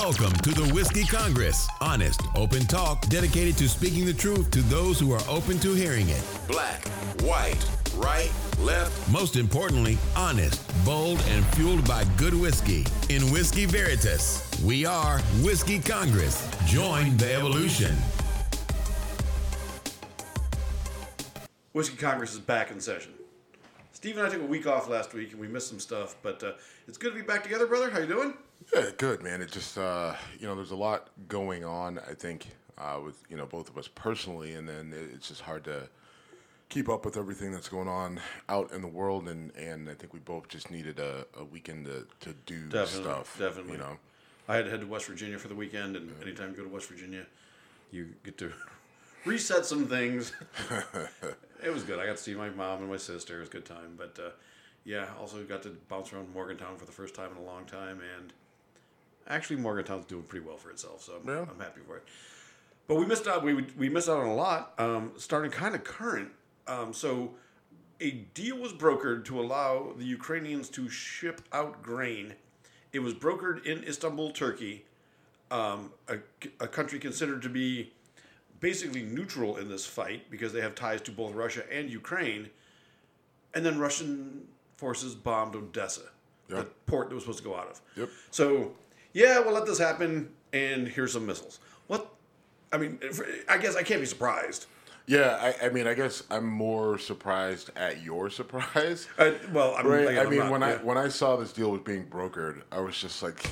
Welcome to the Whiskey Congress. Honest, open talk dedicated to speaking the truth to those who are open to hearing it. Black, white, right, left. Most importantly, honest, bold, and fueled by good whiskey. In Whiskey Veritas, we are Whiskey Congress. Join the evolution. Whiskey Congress is back in session. Steve and I took a week off last week and we missed some stuff, but uh, it's good to be back together, brother. How you doing? Yeah, good man. It just uh, you know, there's a lot going on. I think uh, with you know both of us personally, and then it's just hard to keep up with everything that's going on out in the world. And, and I think we both just needed a, a weekend to, to do Definitely, stuff. definitely. You know. I had to head to West Virginia for the weekend, and anytime you go to West Virginia, you get to reset some things. it was good. I got to see my mom and my sister. It was a good time. But uh, yeah, also got to bounce around Morgantown for the first time in a long time, and actually Morgantown's doing pretty well for itself, so I'm, Yeah. I'm happy for it. But we missed out. We we missed out on a lot. Um, starting kind of current. Um, so a deal was brokered to allow the Ukrainians to ship out grain. It was brokered in Istanbul, Turkey, um, a, a country considered to be basically neutral in this fight because they have ties to both Russia and Ukraine. And then Russian forces bombed Odessa, the port that was supposed to go out of. Yep. So, yeah, we'll let this happen, and here's some missiles. What? I mean, I guess I can't be surprised. Yeah, I, I mean, I guess I'm more surprised at your surprise. Uh, well, I'm, Right. again, I mean, not- when I when I saw this deal was being brokered, I was just like,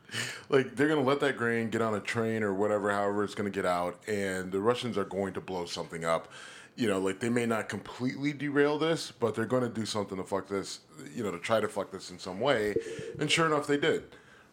like they're gonna let that grain get on a train or whatever, however it's gonna get out, and the Russians are going to blow something up. You know, like they may not completely derail this, but they're going to do something to fuck this. You know, to try to fuck this in some way. And sure enough, they did.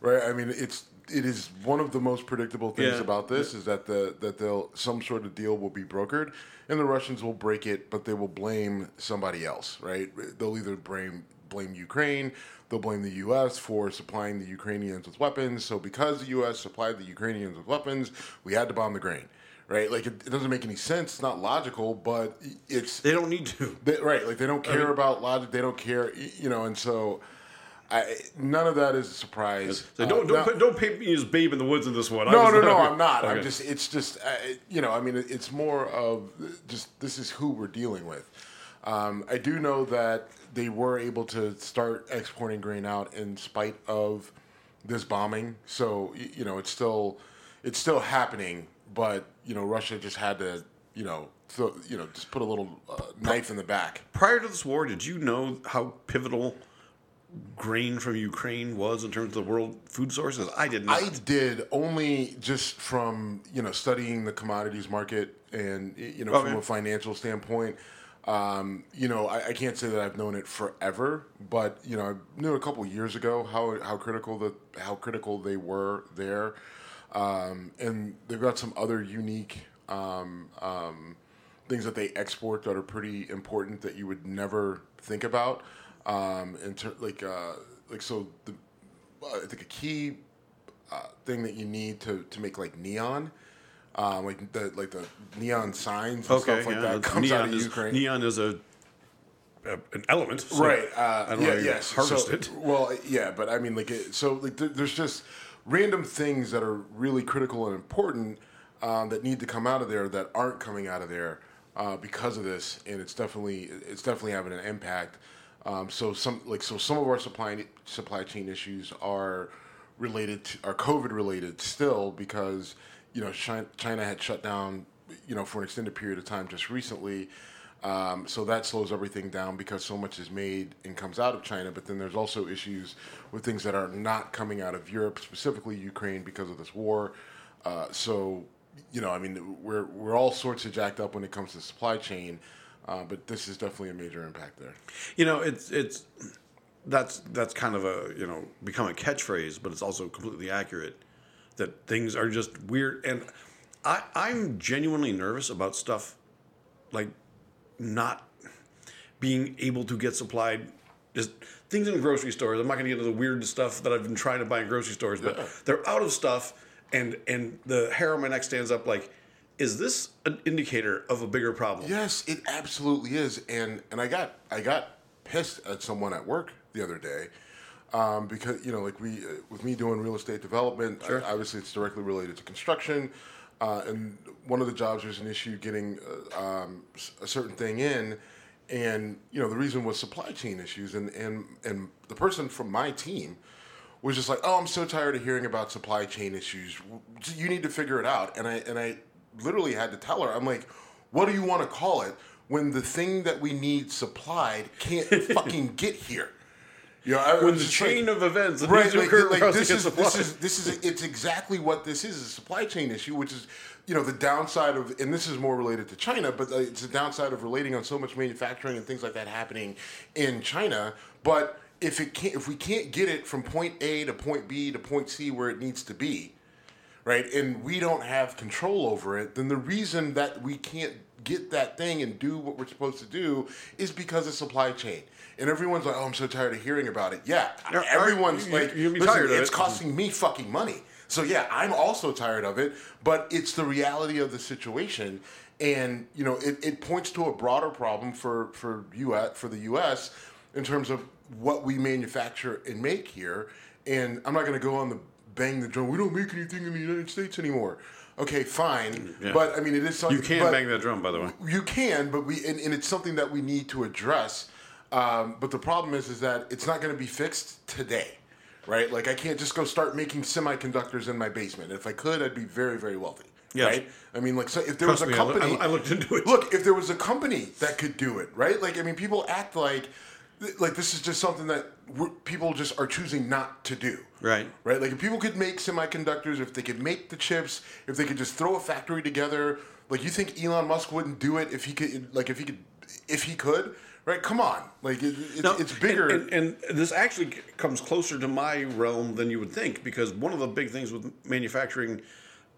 Right. I mean, it's it is one of the most predictable things Yeah. about this is that the that they'll some sort of deal will be brokered, and the Russians will break it, but they will blame somebody else. Right. They'll either blame blame Ukraine. They'll blame the U.S. for supplying the Ukrainians with weapons. So because the U.S. supplied the Ukrainians with weapons, we had to bomb the grain. Right? Like it, it doesn't make any sense. It's not logical, but it's they don't need to. they, right. Like they don't care mean- about logic. They don't care. You know, and so. I, none of that is a surprise. So Uh, don't don't now- put- don't paint me as babe in the woods in this one. No, no, no, I'm not. I'm just, it's just, uh, you know, I mean, it's more of just this is who we're dealing with. Um, I do know that they were able to start exporting grain out in spite of this bombing. So, you know, it's still, it's still happening, but, you know, Russia just had to, you know, throw, you know, just put a little uh, knife in the back. Prior to this war, did you know how pivotal grain from Ukraine was in terms of the world food sources? I did not. I did only just from you know studying the commodities market and you know Okay. from a financial standpoint. Um, you know, I, I can't say that I've known it forever, but you know, I knew a couple years ago how how critical the how critical they were there, um, and they've got some other unique um, um, things that they export that are pretty important that you would never think about. Um, in ter- like uh, like so the uh, I think a key uh, thing that you need to, to make like neon, um, like the like the neon signs and okay, stuff like yeah, that comes neon out of is, Ukraine. Neon is a, a an element, so right. Uh, I don't yeah. know harvest so, it. Well, yeah, but I mean, like, it, so like, there, there's just random things that are really critical and important um, that need to come out of there that aren't coming out of there uh, because of this, and it's definitely it's definitely having an impact. Um, so some like so some of our supply supply chain issues are related to are COVID related still because you know China, China had shut down you know for an extended period of time just recently. Um, so that slows everything down because so much is made and comes out of China. But then there's also issues with things that are not coming out of Europe, specifically Ukraine, because of this war. Uh, so, you know, I mean, we're we're all sorts of jacked up when it comes to supply chain, uh, but this is definitely a major impact there. You know, it's it's that's that's kind of a you know become a catchphrase, but it's also completely accurate that things are just weird. And I I'm genuinely nervous about stuff like not being able to get supplied. Just things in grocery stores. I'm not going to get into the weird stuff that I've been trying to buy in grocery stores, but they're out of stuff, and and the hair on my neck stands up. Like, is this an indicator of a bigger problem? Yes, it absolutely is, and and I got I got pissed at someone at work the other day Um, because you know, like we, uh, with me doing real estate development, I- obviously it's directly related to construction. Uh, and one of the jobs was an issue getting uh, um, a certain thing in, and you know the reason was supply chain issues, and and and the person from my team was just like, "Oh, I'm so tired of hearing about supply chain issues. You need to figure it out." And I and I literally had to tell her, "I'm like, what do you want to call it when the thing that we need supplied can't fucking get here?" You know, I When the chain like- of events right, like, like this is this is this is it's exactly what this is a supply chain issue, which is you know the downside of and this is more related to China, but uh, it's the downside of relating on so much manufacturing and things like that happening in China. But if it can't, if we can't get it from point A to point B to point C where it needs to be, right, and we don't have control over it, then the reason that we can't get that thing and do what we're supposed to do is because of supply chain. And everyone's like, "Oh, I'm so tired of hearing about it." Yeah, everyone's you- like, be "Listen, it's it." costing me fucking money." So yeah, I'm also tired of it, but it's the reality of the situation, and you know, it, it points to a broader problem for for U.S. for the U.S. in terms of what we manufacture and make here. And I'm not going to go on the bang the drum. We don't make anything in the United States anymore. Okay, fine, Yeah. but I mean, it is something you can bang that drum, by the way. you can, but we and, and it's something that we need to address. Um, but the problem is, is that it's not going to be fixed today, right? Like I can't just go start making semiconductors in my basement. If I could, I'd be very, very wealthy. Yes. Right? I mean, like, so if there Trust was a me, company, I looked into it. Look, if there was a company that could do it, right? Like, I mean, people act like, like this is just something that people just are choosing not to do. Right. Right. Like, if people could make semiconductors, if they could make the chips, if they could just throw a factory together, like, you think Elon Musk wouldn't do it if he could? Like, if he could, if he could, right? Come on, like, it, it's, No, it's bigger. And, and, and this actually comes closer to my realm than you would think because one of the big things with manufacturing.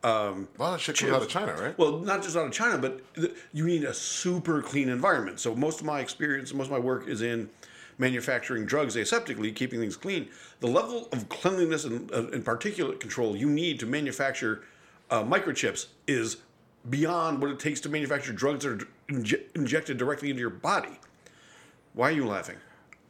Um, a lot of shit comes out of China, right? Well, not just out of China, but th- you need a super clean environment. So most of my experience, most of my work is in manufacturing drugs aseptically, keeping things clean. The level of cleanliness and, uh, and particulate control you need to manufacture uh, microchips is beyond what it takes to manufacture drugs that are inje- injected directly into your body. Why are you laughing?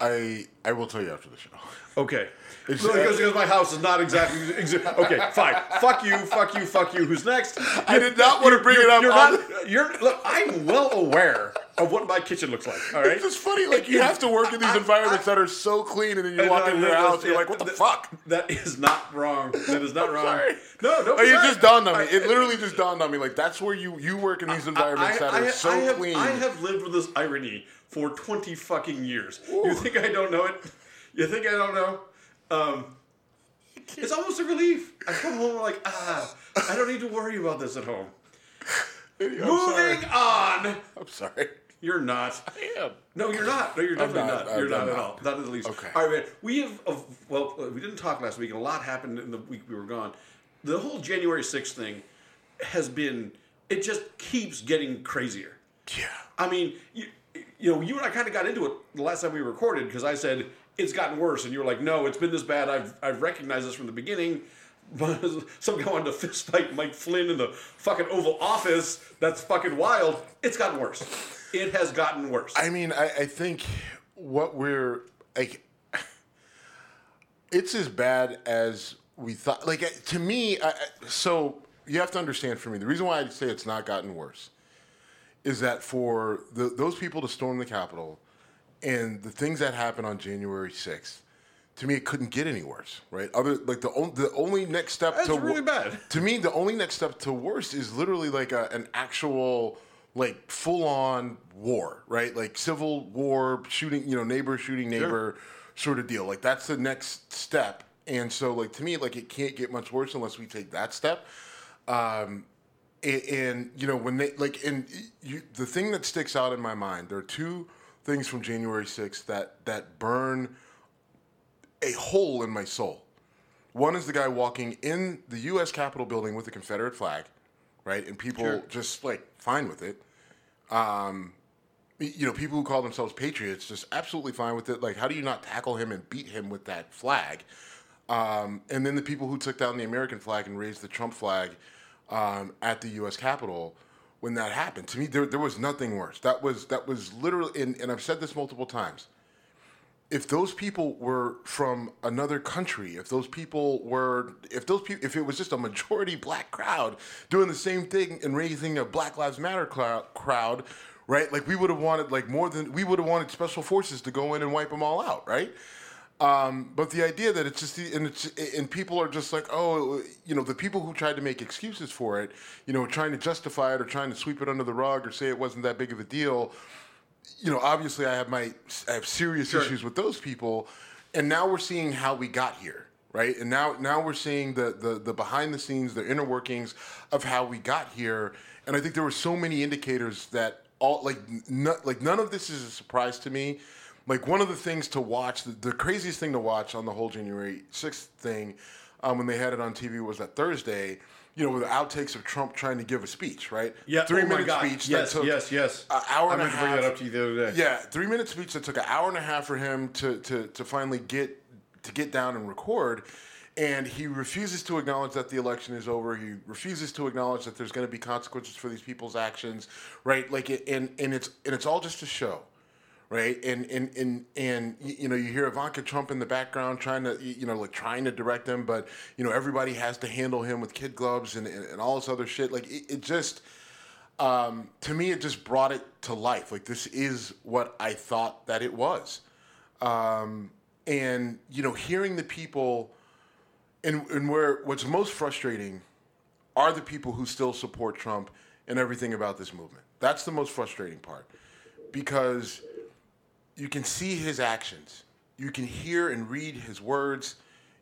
I I will tell you after the show. Okay. It's- Well, because, because my house is not exactly. Exa- okay, fine. fuck you, fuck you, fuck you. Who's next? I did not want to bring it up. You're on- not. You're. Look, I'm well aware of what my kitchen looks like. All right. It's just funny, like you have to work in these environments that are so clean, and then you And walk I into your house, and you're like, "What the th- fuck?" That is not wrong. That is not wrong. Sorry. No. Oh, be it sorry. just dawned on me. It literally just dawned on me. Like that's where you you work in these environments that are so I have, clean. I have lived with this irony for 20 fucking years. You think I don't know it? You think I don't know? Um, it's almost a relief. I come home like, ah, I don't need to worry about this at home. Moving sorry. on. I'm sorry. You're not. I am. No, you're not. No, you're definitely not. not. You're I'm not, at all. Not in the least. Okay. All right, man. We have, uh, well, we didn't talk last week, and a lot happened in the week we were gone. The whole January 6th thing has been, it just keeps getting crazier. Yeah. I mean, you, you know, you and I kind of got into it the last time we recorded because I said it's gotten worse, and you were like, "No, it's been this bad. I've I've recognized this from the beginning." But some guy wanted to fist fight Mike Flynn in the fucking Oval Office. That's fucking wild. It's gotten worse. It has gotten worse. I mean, I, I think what we're like, it's as bad as we thought. Like to me, I, so you have to understand for me the reason why I say it's not gotten worse is that for the, those people to storm the Capitol and the things that happened on January sixth. To me, it couldn't get any worse, right? Other like the only the only next step That's to really bad. To me, the only next step to worse is literally like a, an actual like full on war, right? Like civil war, shooting, you know, neighbor shooting neighbor sort of deal. Like that's the next step. And so like to me, like it can't get much worse unless we take that step. Um, and, and you know when they like and you, the thing that sticks out in my mind, there are two things from January 6th that that burn a hole in my soul. One is the guy walking in the U.S. Capitol building with the Confederate flag, right? And people Sure. just like fine with it. Um, you know, people who call themselves patriots just absolutely fine with it. Like, how do you not tackle him and beat him with that flag? Um, and then the people who took down the American flag and raised the Trump flag um, at the U.S. Capitol when that happened. To me, there, there was nothing worse. That was that was literally, and, and I've said this multiple times if those people were from another country, if those people were, if those people, if it was just a majority black crowd doing the same thing and raising a Black Lives Matter crowd, crowd right? Like we would have wanted like more than we would have wanted special forces to go in and wipe them all out, right? Um, but the idea that it's just and it's and people are just like, oh, you know, the people who tried to make excuses for it, you know, trying to justify it or trying to sweep it under the rug or say it wasn't that big of a deal. You know, obviously, I have my I have serious Sure. issues with those people, and now we're seeing how we got here, right? And now now we're seeing the the the behind the scenes, the inner workings of how we got here. And I think there were so many indicators that all like n- like none of this is a surprise to me. Like one of the things to watch, the, the craziest thing to watch on the whole January sixth thing, um, when they had it on TV was that Thursday. You know, with the outtakes of Trump trying to give a speech, right? Yeah. Oh three oh minute speech. Yes. that took yes. Yes. An hour I and a meant to bring that up to you the other day. Yeah, three minute speech that took an hour and a half for him to to to finally get to get down and record. And he refuses to acknowledge that the election is over. He refuses to acknowledge that there's going to be consequences for these people's actions, right? Like, it, and and it's and it's all just a show, right? And and and and you know, you hear Ivanka Trump in the background trying to, you know, like trying to direct him, but you know, everybody has to handle him with kid gloves and and, and all this other shit. Like, it, it just um, to me, it just brought it to life. Like this is what I thought that it was, um, and you know, hearing the people, and and where what's most frustrating are the people who still support Trump and everything about this movement. That's the most frustrating part, because you can see his actions, you can hear and read his words,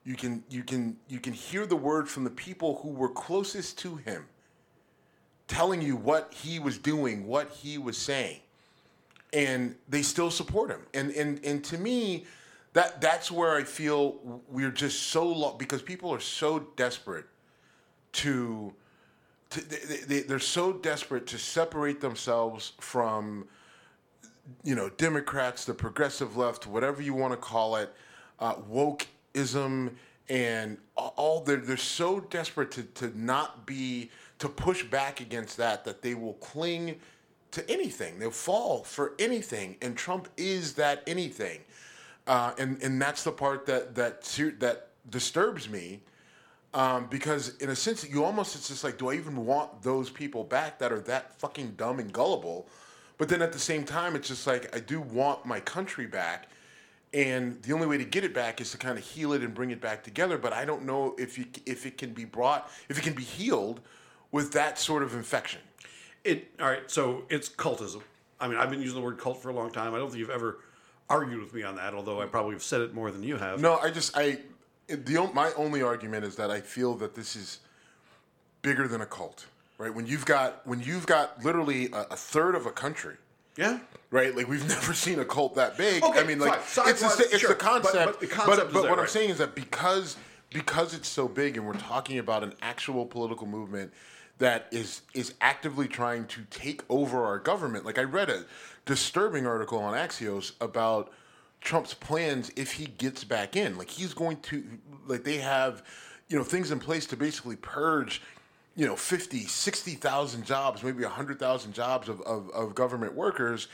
you can you can you can hear the word from the people who were closest to him telling you what he was doing, what he was saying, and they still support him. And and and to me, that that's where I feel we're just so lo- because people are so desperate to. to they, they, they're so desperate to separate themselves from, you know, Democrats, the progressive left, whatever you want to call it, uh, wokeism, and all. They're they're so desperate to to not be to push back against that that they will cling to anything. They'll fall for anything, and Trump is that anything. Uh, and and that's the part that that that disturbs me um, because in a sense you almost it's just like do I even want those people back that are that fucking dumb and gullible but then at the same time it's just like I do want my country back and the only way to get it back is to kind of heal it and bring it back together but I don't know if you if it can be brought if it can be healed with that sort of infection It all right. So it's cultism. I mean, I've been using the word cult for a long time. I don't think you've ever argued with me on that, although I probably have said it more than you have. No, I just I the my only argument is that I feel that this is bigger than a cult, right? When you've got when you've got literally a, a third of a country, Yeah. right? Like we've never seen a cult that big. Okay, I mean, like it's the, Size-wise, it's sure. the concept. but the concept is but there, what I'm saying is that because because it's so big, and we're talking about an actual political movement that is is actively trying to take over our government. Like I read a disturbing article on Axios about Trump's plans if he gets back in. Like he's going to like they have you know things in place to basically purge you know 50 60,000 jobs maybe 100,000 jobs of, of, of government workers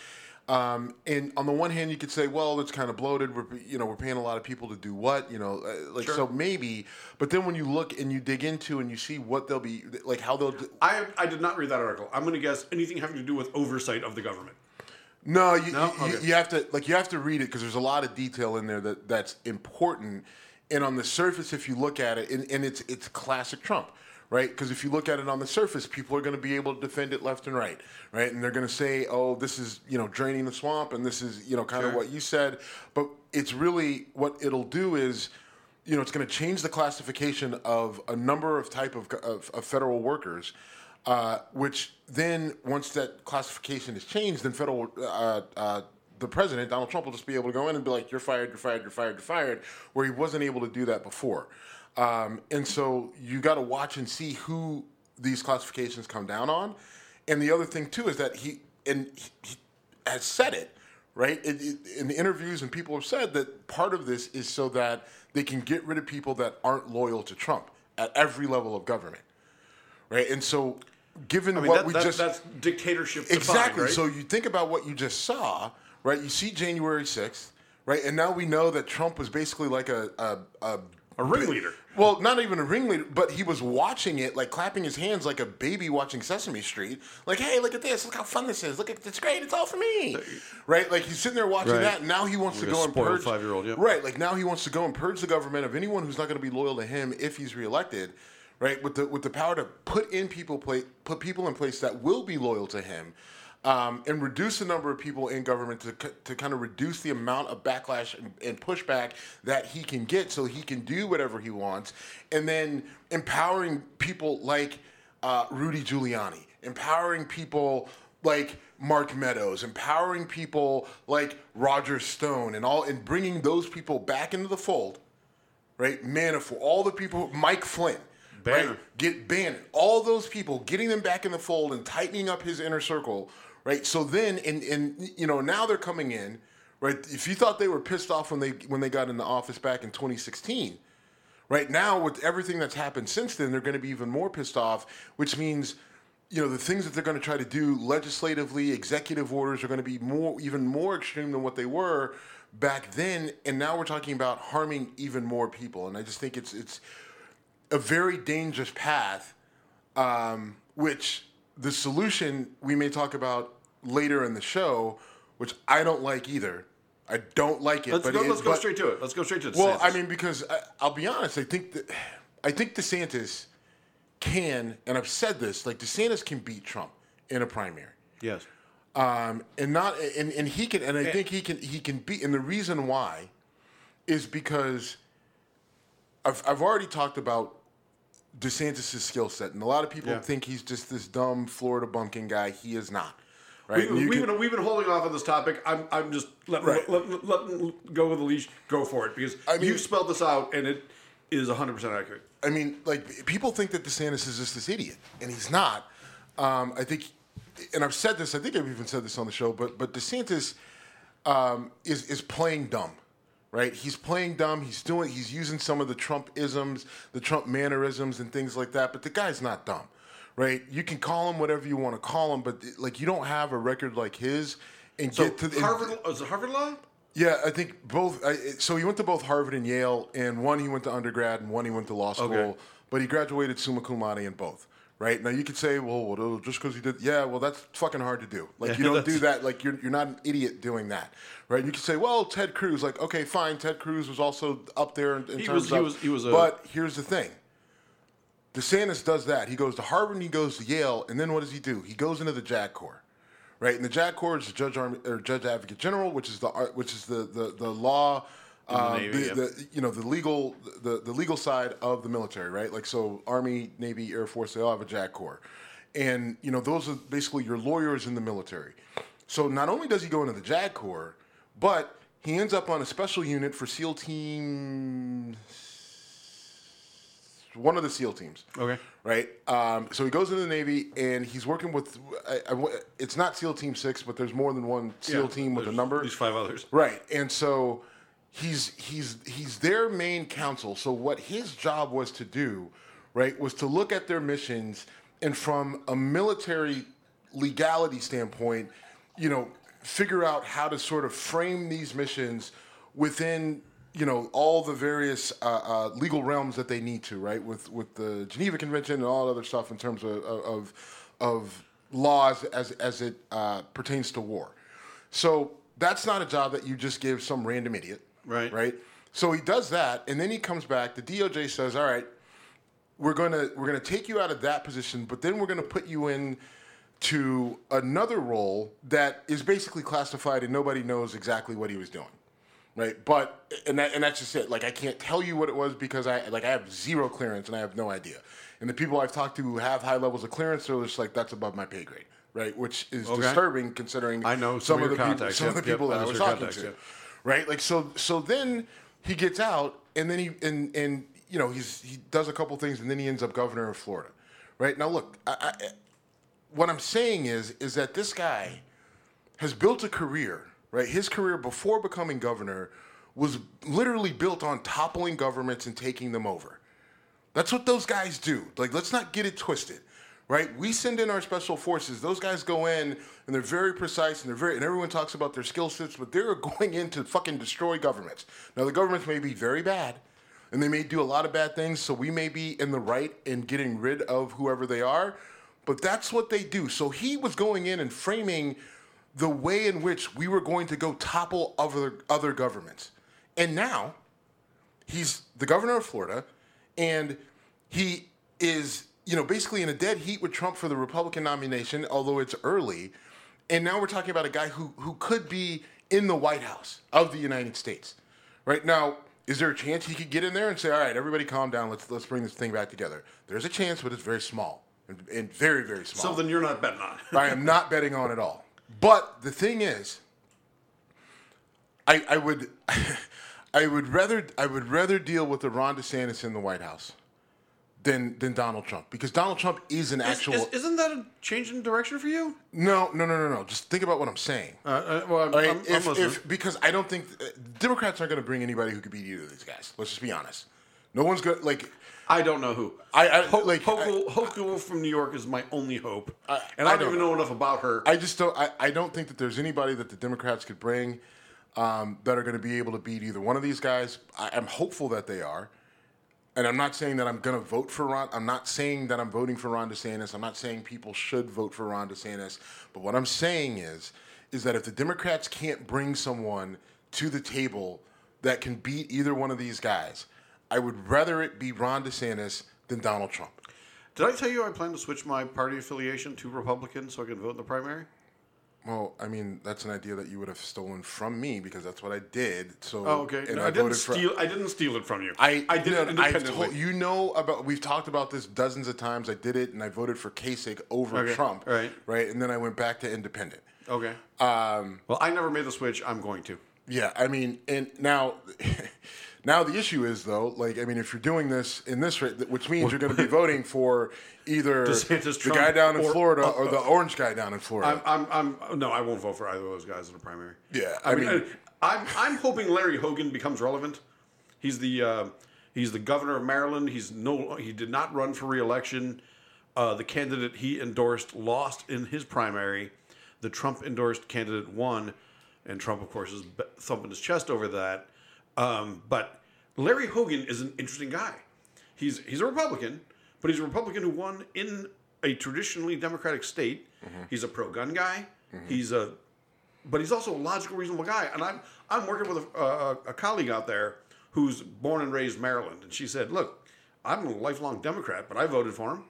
um, and on the one hand you could say well it's kind of bloated we're you know we're paying a lot of people to do what you know uh, like Sure. so maybe but then when you look and you dig into and you see what they'll be like how they'll do, I I did not read that article. I'm going to guess anything having to do with oversight of the government. No, you, No? you, Okay. you have to like you have to read it because there's a lot of detail in there that that's important. And on the surface, if you look at it, and, and it's it's classic Trump, right? Because if you look at it on the surface, people are going to be able to defend it left and right, right? And they're going to say, "Oh, this is you know draining the swamp," and this is you know kind of Sure. what you said. But it's really what it'll do is you know, it's going to change the classification of a number of type of, of, of federal workers, uh, which then once that classification is changed, then federal uh, uh, the president Donald Trump will just be able to go in and be like, "You're fired, you're fired, you're fired, you're fired," where he wasn't able to do that before. Um, and so you got to watch and see who these classifications come down on. And the other thing too is that he and he, he has said it right? It, it, in the interviews, and people have said that part of this is so that they can get rid of people that aren't loyal to Trump at every level of government, right? And so, given I mean, what that, we that- just that's dictatorship. defined, exactly, right? so you think about what you just saw, right? You see January sixth, right? And now we know that Trump was basically like a a, a A ringleader. Well, not even a ringleader, but he was watching it, like clapping his hands like a baby watching Sesame Street. Like, hey, look at this! Look how fun this is! Look at it's great! It's all for me, uh, right? Like he's sitting there watching Right. that. And now he wants Like to go and purge. five-year-old, yep. Right. Like now he wants to go and purge the government of anyone who's not going to be loyal to him if he's reelected. Right. With the with the power to put in people play put people in place that will be loyal to him. Um, and reduce the number of people in government to, to kind of reduce the amount of backlash and, and pushback that he can get so he can do whatever he wants. And then empowering people like uh, Rudy Giuliani, empowering people like Mark Meadows, empowering people like Roger Stone, and all, and bringing those people back into the fold, right? Manafort, all the people, Mike Flynn, Bannon. right? Get Bannon, all those people, getting them back in the fold and tightening up his inner circle, right? So then, and and you know, now they're coming in, right? If you thought they were pissed off when they when they got in the office back in 2016, right now with everything that's happened since then, they're going to be even more pissed off, which means. You know the things that they're going to try to do legislatively, executive orders are going to be more, even more extreme than what they were back then. And now we're talking about harming even more people. And I just think it's it's a very dangerous path, um, which the solution we may talk about later in the show, which I don't like either. I don't like it. Let's but go. it- let's go straight to it. Let's go straight to it. Well, I mean, because I, I'll be honest, I think that I think DeSantis can, and I've said this, like DeSantis can beat Trump in a primary yes. um, and not and, and he can and I think he can he can beat and the reason why is because I've I've already talked about DeSantis' skill set and a lot of people Yeah. think he's just this dumb Florida bumpkin guy. He is not. Right? We, we've, can- been, we've been holding off on this topic. I'm, I'm just letting Right. let, let, let, go with the leash. Go for it because I mean- you spelled this out and it is 100 percent accurate. I mean, like people think that DeSantis is just this idiot, and he's not. Um, I think, and I've said this. I think I've even said this on the show. But but DeSantis um, is is playing dumb, right? He's playing dumb. He's doing. He's using some of the Trump isms, the Trump mannerisms, and things like that. But the guy's not dumb, right? You can call him whatever you want to call him, but like you don't have a record like his and So get to the, Harvard oh, is it Harvard Law? yeah, I think both. I, so he went to both Harvard and Yale, and one he went to undergrad, and one he went to law school. Okay. But he graduated summa cum laude in both. Right now, you could say, well, well oh, just because he did, yeah, well, that's fucking hard to do. Like, you don't do that. Like, you're, you're not an idiot doing that, right? You could say, well, Ted Cruz, like, okay, fine, Ted Cruz was also up there in, in He terms was- he of. was- he was a- but here's the thing. DeSantis does that. He goes to Harvard and he goes to Yale, and then what does he do? He goes into the JAG Corps, right? And the JAG Corps is the Judge Army or Judge Advocate General, which is the which is the the the law, uh, Navy, the, yeah. the you know the legal the the legal side of the military, right? Like so, Army, Navy, Air Force, they all have a JAG Corps, and you know those are basically your lawyers in the military. So not only does he go into the JAG Corps, but he ends up on a special unit for SEAL Team one of the SEAL teams. Okay. Right. Um, so he goes into the Navy and he's working with. I, I, it's not SEAL Team Six, but there's more than one SEAL Yeah, team with a number. Least five others. Right. And so he's he's he's their main counsel. So what his job was to do, right, was to look at their missions and from a military legality standpoint, you know, figure out how to sort of frame these missions within you know all the various uh, uh, legal realms that they need to, right? With with the Geneva Convention and all other stuff in terms of of, of laws as as it uh, pertains to war. So that's not a job that you just give some random idiot, Right. Right. So he does that, and then he comes back. The DOJ says, "All right, we're gonna we're gonna take you out of that position, but then we're gonna put you in to another role that is basically classified, and nobody knows exactly what he was doing." Right, but and that, and that's just it. Like I can't tell you what it was because I like I have zero clearance and I have no idea. And the people I've talked to who have high levels of clearance are just like that's above my pay grade, right? Which is Okay. disturbing considering I know some of the people, some of the people that I was talking to, right? Like so, so then he gets out, and then he and and you know he's he does a couple things, and then he ends up governor of Florida, right? Now look, I, I, what I'm saying is is that this guy has built a career, right? His career before becoming governor was literally built on toppling governments and taking them over. That's what those guys do. Like, let's not get it twisted, right? We send in our special forces. Those guys go in and they're very precise and they're very and everyone talks about their skill sets, but they're going in to fucking destroy governments. Now the governments may be very bad and they may do a lot of bad things, so we may be in the right in getting rid of whoever they are, but that's what they do. So he was going in and framing the way in which we were going to go topple other other governments. And now he's the governor of Florida and he is you know, basically in a dead heat with Trump for the Republican nomination, although it's early. And now we're talking about a guy who who could be in the White House of the United States. Right now, is there a chance he could get in there and say, "All right, everybody, calm down. Let's let's bring this thing back together." There's a chance, but it's very small and, and very very small. Something you're not betting on. I am not betting on at all. But the thing is, I I would I would rather I would rather deal with the Ron DeSantis in the White House than than Donald Trump because Donald Trump is an actual. Is, not that a change in direction for you? No, no, no, no, no. Just think about what I'm saying. Uh, uh, well, I'm, right? I'm, if, I'm if, because I don't think uh, Democrats aren't going to bring anybody who could beat either of these guys. Let's just be honest. No one's going to like. I don't know who. I, I Hope, like Hochul, Hochul from New York is my only hope, I- and I, don't don't even know enough about her. I just don't. I, I don't think that there's anybody that the Democrats could bring um, that are going to be able to beat either one of these guys. I, I'm hopeful that they are, and I'm not saying that I'm going to vote for Ron. I'm not saying that I'm voting for Ron DeSantis. I'm not saying people should vote for Ron DeSantis. But what I'm saying is, is that if the Democrats can't bring someone to the table that can beat either one of these guys, I would rather it be Ron DeSantis than Donald Trump. Did I tell you I plan to switch my party affiliation to Republican so I can vote in the primary? Well, I mean, that's an idea that you would have stolen from me because that's what I did. So, Oh, okay. and No, I, I, didn't voted for- steal. I didn't steal it from you. I I did no, it independently. told, you know about. We've talked about this dozens of times. I did it, and I voted for Kasich over Okay, Trump. right. Right, and then I went back to independent. okay. Um, well, I never made the switch. I'm going to. Yeah, I mean, and now, now the issue is though, like, I mean, if you're doing this in this rate, which means you're going to be voting for either DeSantis, the guy down in or- Florida uh, or the orange guy down in Florida. I'm, I'm, I'm. No, I won't vote for either of those guys in the primary. Yeah, I, I mean, mean- I, I'm, I'm hoping Larry Hogan becomes relevant. He's the, uh, he's the governor of Maryland. He's no, he did not run for reelection. Uh, the candidate he endorsed lost in his primary. The Trump endorsed candidate won, and Trump, of course, is thumping his chest over that. Um, but Larry Hogan is an interesting guy. He's he's a Republican, but he's a Republican who won in a traditionally Democratic state. He's a pro-gun guy. He's a, but he's also a logical, reasonable guy. And I'm I'm working with a, a, a colleague out there who's born and raised Maryland, and she said, "Look, I'm a lifelong Democrat, but I voted for him.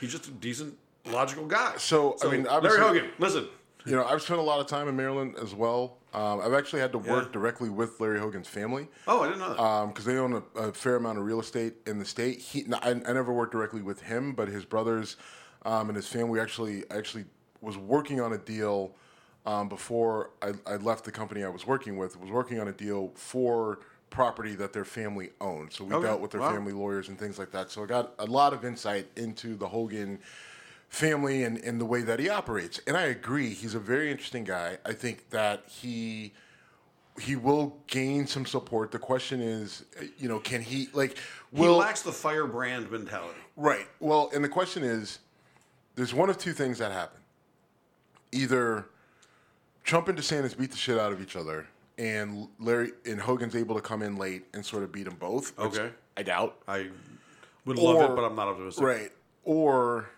He's just a decent, logical guy." So, I mean, Larry Hogan, listen. You know, I've spent a lot of time in Maryland as well. Um, I've actually had to work Yeah. directly with Larry Hogan's family Oh, I didn't know that. because they own a, a fair amount of real estate in the state. He, I, I never worked directly with him, but his brothers um, and his family actually actually was working on a deal um, before I, I left the company I was working with. Was working on a deal for property that their family owned. So we Okay. dealt with their Wow. family lawyers and things like that. So I got a lot of insight into the Hogan family and, and the way that he operates. And I agree, he's a very interesting guy. I think that he he will gain some support. The question is, you know, can he like he lacks the firebrand mentality. right? Well, and the question is, there's one of two things that happen. Either Trump and DeSantis beat the shit out of each other, and Larry and Hogan's able to come in late and sort of beat them both. Okay. I doubt. I would love Or- it, but I'm not optimistic. Right. Or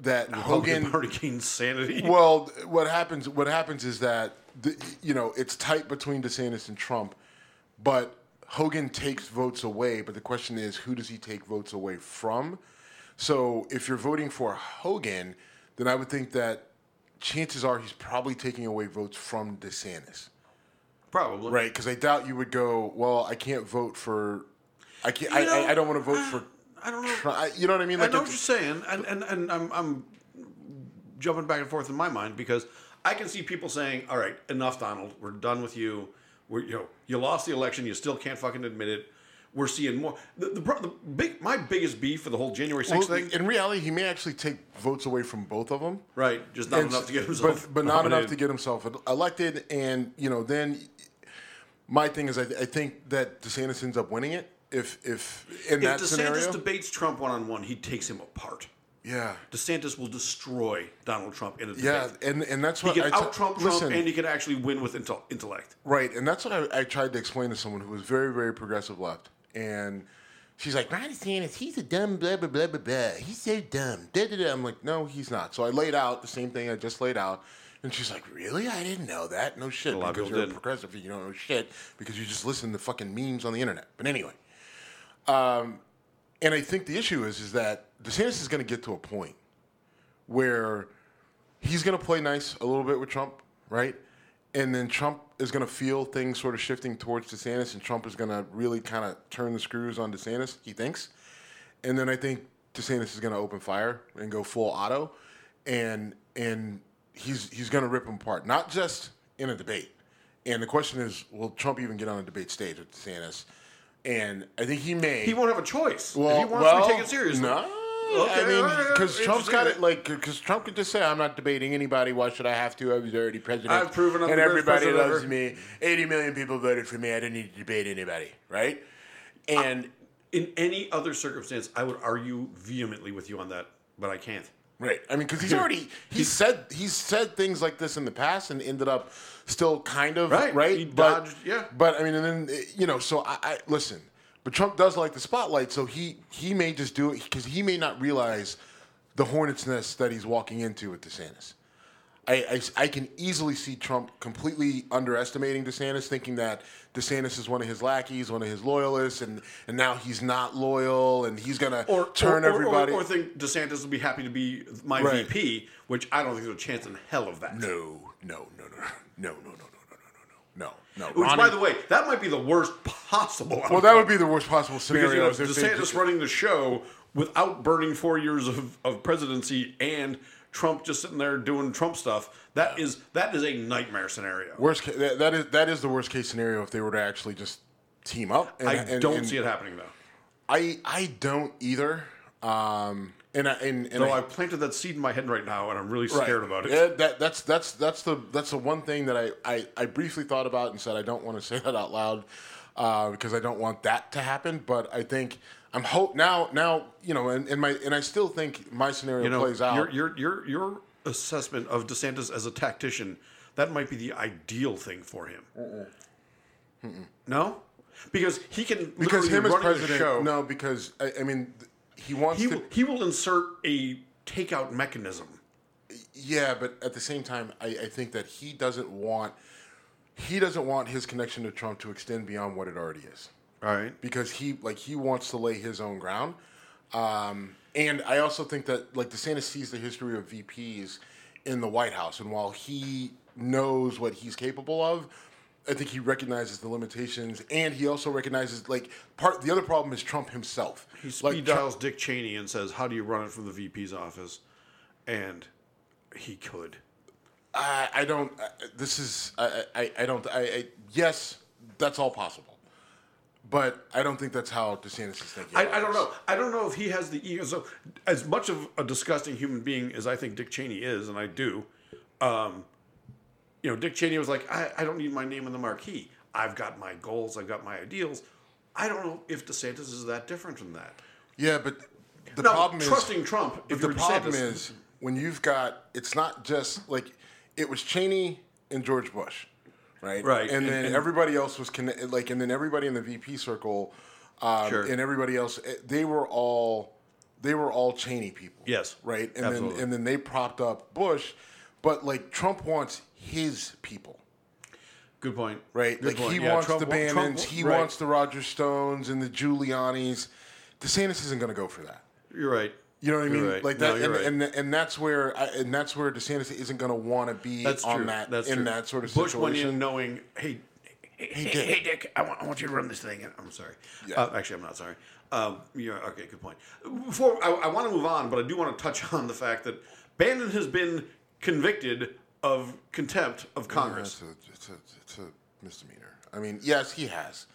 that Hogan already gained sanity. Well, what happens? What happens is that the, you know it's tight between DeSantis and Trump, but Hogan takes votes away. But the question is, who does he take votes away from? So if you're voting for Hogan, then I would think that chances are he's probably taking away votes from DeSantis, Probably. right? Because I doubt you would go, well, I can't vote for, I can't, You I, know, I, I don't want to vote for. Uh, I don't know. I- You know what I mean? I know what you're saying, and, and, and I'm, I'm jumping back and forth in my mind because I can see people saying, "All right, enough, Donald. We're done with you. We're, you know, you lost the election. You still can't fucking admit it. We're seeing more." The, the, the big, my biggest beef for the whole January 6th Well, thing, in reality, he may actually take votes away from both of them. right? Just not And- enough to get himself, but, but not enough to get himself elected. And you know, then my thing is, I, I think that DeSantis ends up winning it if if in If that DeSantis scenario. debates Trump one on one, he takes him apart. Yeah. DeSantis will destroy Donald Trump in a debate. Yeah, and and that's He what can I out Trump Trump listen, and he can actually win with intel- intellect. Right, and that's what I, I tried to explain to someone who was very, very progressive left, and she's like, "Ron DeSantis, he's a dumb blah blah blah blah blah. He's so dumb." Da, da, da. I'm like, "No, he's not." So I laid out the same thing I just laid out, and she's like, "Really? I didn't know that. No shit. A lot of because people you're didn't. a progressive, you don't know shit because you just listen to fucking memes on the internet." But anyway, um, and I think the issue is is that DeSantis is going to get to a point where he's going to play nice a little bit with Trump, right? And then Trump is going to feel things sort of shifting towards DeSantis, and Trump is going to really kind of turn the screws on DeSantis, he thinks. And then I think DeSantis is going to open fire and go full auto, and and he's he's going to rip him apart, not just in a debate. And the question is, will Trump even get on a debate stage with DeSantis? And I think he may. He won't have a choice. Well, if he wants well, to take it seriously. No. Okay, I mean, because Trump's got it like, because Trump could just say, "I'm not debating anybody. Why should I have to? I was already president. I've proven I'm and everybody loves ever." me. 80 million people voted for me. I didn't need to debate anybody, right? And In any other circumstance, I would argue vehemently with you on that, but I can't. right, I mean, because he's already he's said he's said things like this in the past and ended up still kind of Right. right. He but, dodged- yeah. But I mean, and then you know, so I, I listen. But Trump does like the spotlight, so he he may just do it because he may not realize the hornet's nest that he's walking into with DeSantis. I, I, I can easily see Trump completely underestimating DeSantis, thinking that DeSantis is one of his lackeys, one of his loyalists, and, and now he's not loyal, and he's gonna turn or, or- everybody. Or, think DeSantis will be happy to be my Right. VP, which I don't think there's a chance in hell of that. no, no, no, no, no, no, no, no, no, no, no, no. no. Which, Ronnie, by the way, that might be the worst possible. Well, that would be the worst possible scenario. Because you know, DeSantis just, running the show without burning four years of, of presidency and Trump just sitting there doing Trump stuff. That is that is a nightmare scenario. Worst ca- that, that is that is the worst case scenario if they were to actually just team up. And, I and, don't and, see it happening though. I I don't either. Um, and I, and, and Though I, I've planted that seed in my head right now, and I'm really scared about it. Yeah, that, that's that's that's the that's the one thing that I, I, I briefly thought about and said I don't want to say that out loud uh, because I don't want that to happen. But I think I'm hope now now you know and, and my and I still think my scenario you know, plays out. your your your your assessment of DeSantis as a tactician that might be the ideal thing for him. No, because he can because him as president, show, no, because I, I mean th- he wants he to. will, he will insert a takeout mechanism. Yeah, but at the same time, I, I think that he doesn't want he doesn't want his connection to Trump to extend beyond what it already is. All right. because he like he wants to lay his own ground. Um, and I also think that like DeSantis sees the history of VPs in the White House, and while he knows what he's capable of, I think he recognizes the limitations, and he also recognizes like part. The other problem is Trump himself. He speed like Trump- dials Dick Cheney and says, "How do you run it from the VP's office?" And he could. I, I don't. I, this is. I. I, I don't. I, I. Yes, that's all possible, but I don't think that's how DeSantis is thinking. I, I don't know. I don't know if he has the ego. So, as much of a disgusting human being as I think Dick Cheney is, and I do, um, you know, Dick Cheney was like, I, I don't need my name in the marquee. I've got my goals. I've got my ideals. I don't know if DeSantis is that different from that. Yeah, but the Now, problem is trusting Trump. If the problem DeSantis, is when you've got it's not just like it was Cheney and George Bush, right? Right, And, and- then and- everybody else was connected, like, and then everybody in the VP circle, um, Sure. and everybody else, eh, they were all they were all Cheney people. Yes, right. And absolutely. then and then they propped up Bush, but like Trump wants his people. good point. Right, Good like point. he Yeah, wants Trump the wa- Trump Bannons, he right. wants the Roger Stones and the Giulianis. DeSantis isn't going to go for that. You're right. You know what I mean? right. Like that, you're and, right. and and that's where I, and that's where DeSantis isn't going to want to be That's on true. that That's in true. that sort of Bush situation. went in knowing, hey, hey, hey, Dick. hey, Dick, I want, I want you to run this thing. And I'm sorry. Yeah. Uh, actually, I'm not sorry. Um, yeah, okay, good point. Before I, I want to move on, but I do want to touch on the fact that Bannon has been convicted of contempt of Congress. It's a, it's, a, it's a misdemeanor. I mean, yes, he has.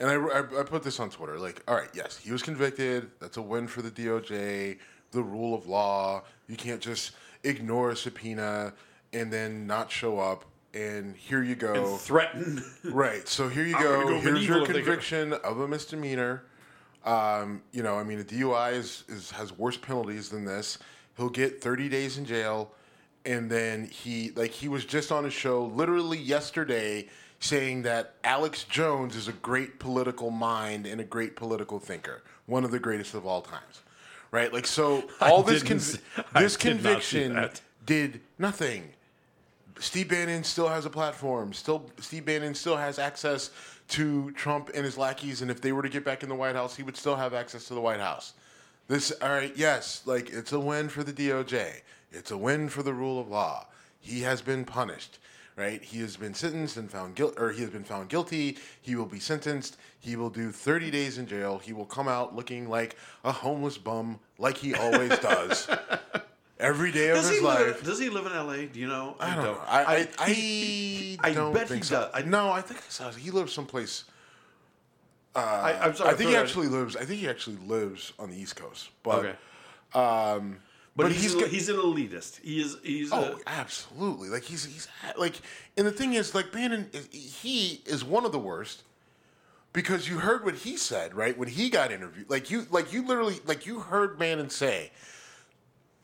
And I, I, I put this on Twitter. Like, all right, yes, he was convicted. That's a win for the DOJ, the rule of law. You can't just ignore a subpoena and then not show up. And here you go. Threatened. Right. So here you go. go Here's your conviction of a misdemeanor. Um, you know, I mean, a DUI is, is has worse penalties than this. He'll get 30 days in jail, and then he like he was just on a show literally yesterday saying that Alex Jones is a great political mind and a great political thinker, one of the greatest of all times. Right? Like so all this conv- I this not conviction did nothing. Steve Bannon still has a platform. Still, Steve Bannon still has access to Trump and his lackeys. And if they were to get back in the White House, he would still have access to the White House. This, all right, yes, like it's a win for the DOJ. It's a win for the rule of law. He has been punished, right? He has been sentenced and found guilt, or he has been found guilty. He will be sentenced. He will do 30 days in jail. He will come out looking like a homeless bum, like he always does. Every day of his life. live, does he live in L.A.? Do you know? I don't know. I I, I, he- I don't bet think he so. does. I, no, I think so. he lives someplace. I, I'm sorry. I think he actually lives. I think he actually lives on the East Coast. But Okay. um, But, but he's, he's an, he's an elitist. He is. He's. oh, a, absolutely. Like he's he's like, and the thing is, like Bannon, is, he is one of the worst because you heard what he said right when he got interviewed. Like you, like you literally, like you heard Bannon say.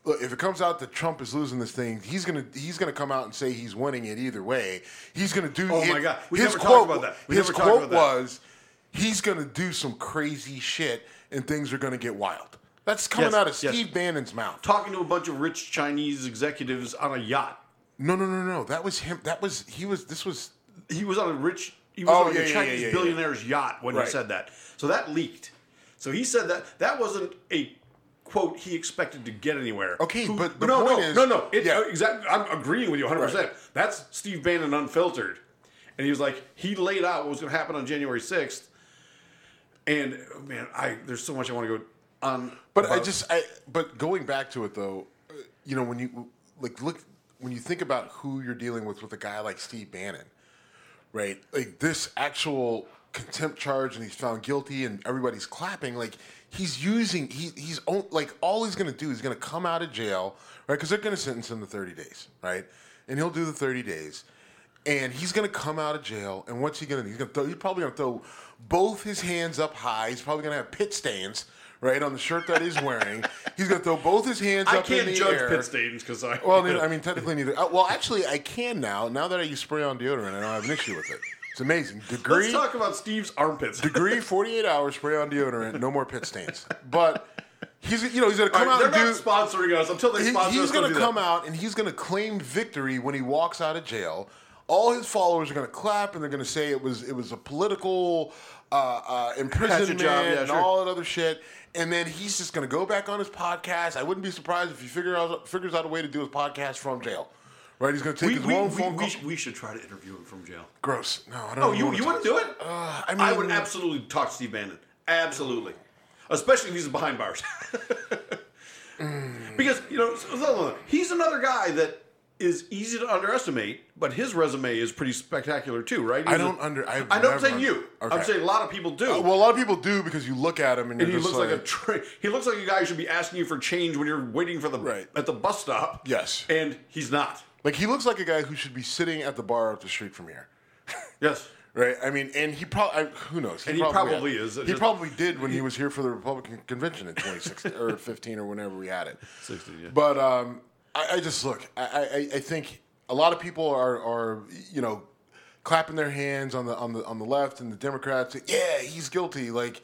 Look, if it comes out that Trump is losing this thing, he's gonna he's gonna come out and say he's winning it either way. He's gonna do. Oh it- my God. We his never talked quote, about that. We his never talked quote about that. was, "He's gonna do some crazy shit, and things are gonna get wild." That's coming Yes, out of yes. Steve Bannon's mouth. talking to a bunch of rich Chinese executives on a yacht. No, no, no, no. That was him. That was he was. This was He was on a rich. He was Oh, on yeah, a yeah, Chinese yeah, yeah, billionaire's yacht when Right. he said that. So that leaked. So he said that that wasn't a quote he expected to get anywhere. Okay, but the no, point no, is- no, no. It, yeah. exactly. I'm agreeing with you 100. percent That's Steve Bannon unfiltered, and he was like he laid out what was going to happen on January 6th. And oh, man, I there's so much I want to go on. But I just, I, but going back to it though, uh, you know, when you like look, when you think about who you're dealing with with a guy like Steve Bannon, right? Like this actual contempt charge, and he's found guilty, and everybody's clapping. Like he's using, he, he's on- like all he's gonna do is gonna come out of jail, right? Because they're gonna sentence him to 30 days, right? And he'll do the 30 days. And he's gonna come out of jail, and what's he gonna do? He's gonna throw, he's probably gonna throw both his hands up high. He's probably gonna have pit stains, right, on the shirt that he's wearing. he's gonna throw both his hands I up in the air. I can't judge pit stains because I Well, I mean, technically neither. Uh, well, actually, I can now. Now that I use spray-on deodorant, I don't have an issue with it. It's amazing. Degree, Let's talk about Steve's armpits. degree, forty-eight hours spray-on deodorant, no more pit stains. But he's, you know, he's gonna come right, out they're and do. not sponsoring us until they He- sponsor he's us. going don't to come that. out and he's going to claim victory when he walks out of jail. All his followers are going to clap and they're going to say it was it was a political uh, uh, imprisonment job, yeah, and sure. all that other shit. And then he's just going to go back on his podcast. I wouldn't be surprised if he figure out figures out a way to do his podcast from jail. Right? He's going to take We, his we, own we, phone we, sh- we should try to interview him from jail. Gross. No, I don't. Oh, you, you wouldn't do it? Uh, I mean, I would absolutely talk to Steve Bannon. Absolutely. Especially if he's behind bars. because, you know, he's another guy that is easy to underestimate, but his resume is pretty spectacular too, right? I He's a- don't under. I've I don't never say you. under- I'm saying a lot of people do. Uh, well, a lot of people do because you look at him and, and you're he just looks like, a tra- he looks like a guy who should be asking you for change when you're waiting for the Right. at the bus stop. Yes. and he's not. like he looks like a guy who should be sitting at the bar up the street from here. Yes, Right. I mean, and he probably who knows. And he probably is. He Just- probably did when he was here for the Republican convention in 2016 or 15 or whenever we had it. 16, yeah. But um, I, I just look. I, I, I think a lot of people are, are you know clapping their hands on the on the on the left and the Democrats. Yeah, he's guilty. Like,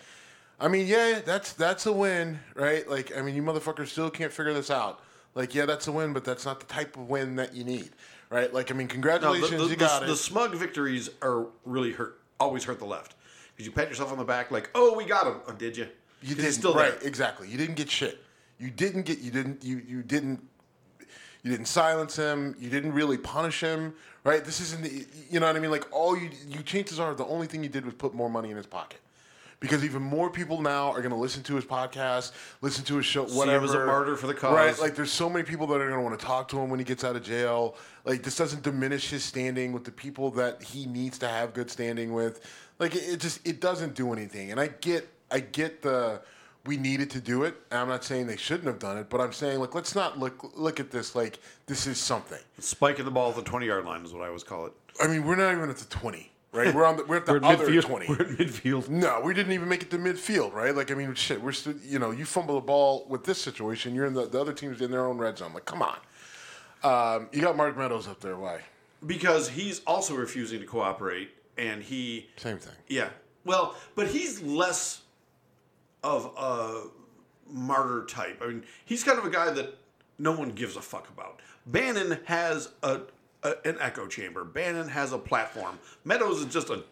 I mean, yeah, that's that's a win, right? Like, I mean, you motherfuckers still can't figure this out. Like, yeah, that's a win, but that's not the type of win that you need, right? Like, I mean, No, congratulations, the, the, you got the, it. the smug victories are really hurt. Always hurt the left because you pat yourself on the back like, "Oh, we got him." Oh, did you? You didn't still right, there. exactly. You didn't get shit. You didn't get. You didn't. You you didn't. You didn't silence him. You didn't really punish him. Right. This isn't. The, you know what I mean? Like all you. You chances are the only thing you did was put more money in his pocket. Because even more people now are going to listen to his podcast, listen to his show, whatever. him was a martyr for the cause. Right? Like, there's so many people that are going to want to talk to him when he gets out of jail. Like, this doesn't diminish his standing with the people that he needs to have good standing with. Like, it, it just it doesn't do anything. And I get I get the we needed to do it. And I'm not saying they shouldn't have done it, but I'm saying like let's not look look at this like this is something. Spiking the ball at the twenty yard line is what I always call it. I mean, we're not even at the 20. right? We're on the we're at the We're other midfield. twenty. We're at midfield. No, we didn't even make it to midfield, right? Like, I mean, shit, we're still, you know, you fumble the ball with this situation, you're in the, the other team's in their own red zone. Like, come on. Um, you got Mark Meadows up there. Why? Because he's also refusing to cooperate, and he Same thing. Yeah. Well, but he's less of a martyr type. I mean, he's kind of a guy that no one gives a fuck about. Bannon has a, a an echo chamber. Bannon has a platform. Meadows is just a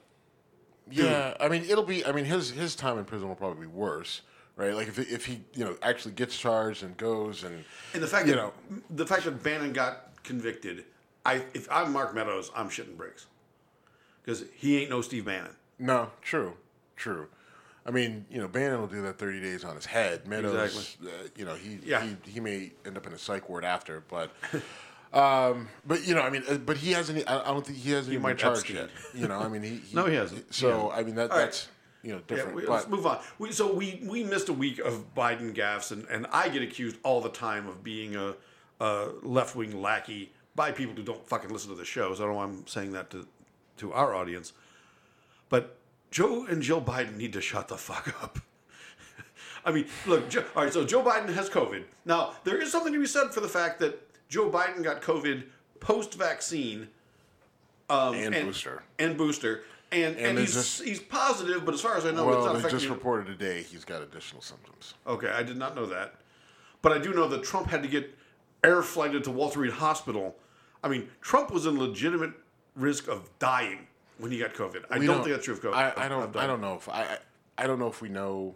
Yeah, I mean, it'll be. I mean, his his time in prison will probably be worse, right? Like if if he you know actually gets charged and goes and and the fact you that know the fact that Bannon got convicted. I if I'm Mark Meadows, I'm shitting bricks because he ain't no Steve Bannon. no, true, true. I mean, you know, Bannon will do that thirty days on his head. Meadows, Exactly. uh, you know, he, Yeah. he he may end up in a psych ward after, but. Um, but you know, I mean, uh, but he hasn't. I don't think he hasn't might been charged yet. You know, I mean, he, he No, he hasn't. So I mean, that All right. that's you know Yeah, different. we, but let's move on. We, so we we missed a week of Biden gaffes, and, and I get accused all the time of being a, a left wing lackey by people who don't fucking listen to the shows. I don't know why I'm saying that to to our audience, but Joe and Jill Biden need to shut the fuck up. I mean, look, Joe, all right. So Joe Biden has COVID. Now there is something to be said for the fact that Joe Biden got COVID post vaccine um, and, booster. and booster. And, and, they he's, just- he's positive, but as far as I know, it's Well, not they affecting just reported today he's got additional symptoms. Okay, I did not know that. But I do know that Trump had to get air flighted to Walter Reed Hospital. I mean, Trump was in legitimate risk of dying when he got COVID. I We don't, think that's true of COVID. I, I don't. I don't know if I. I don't know if we know.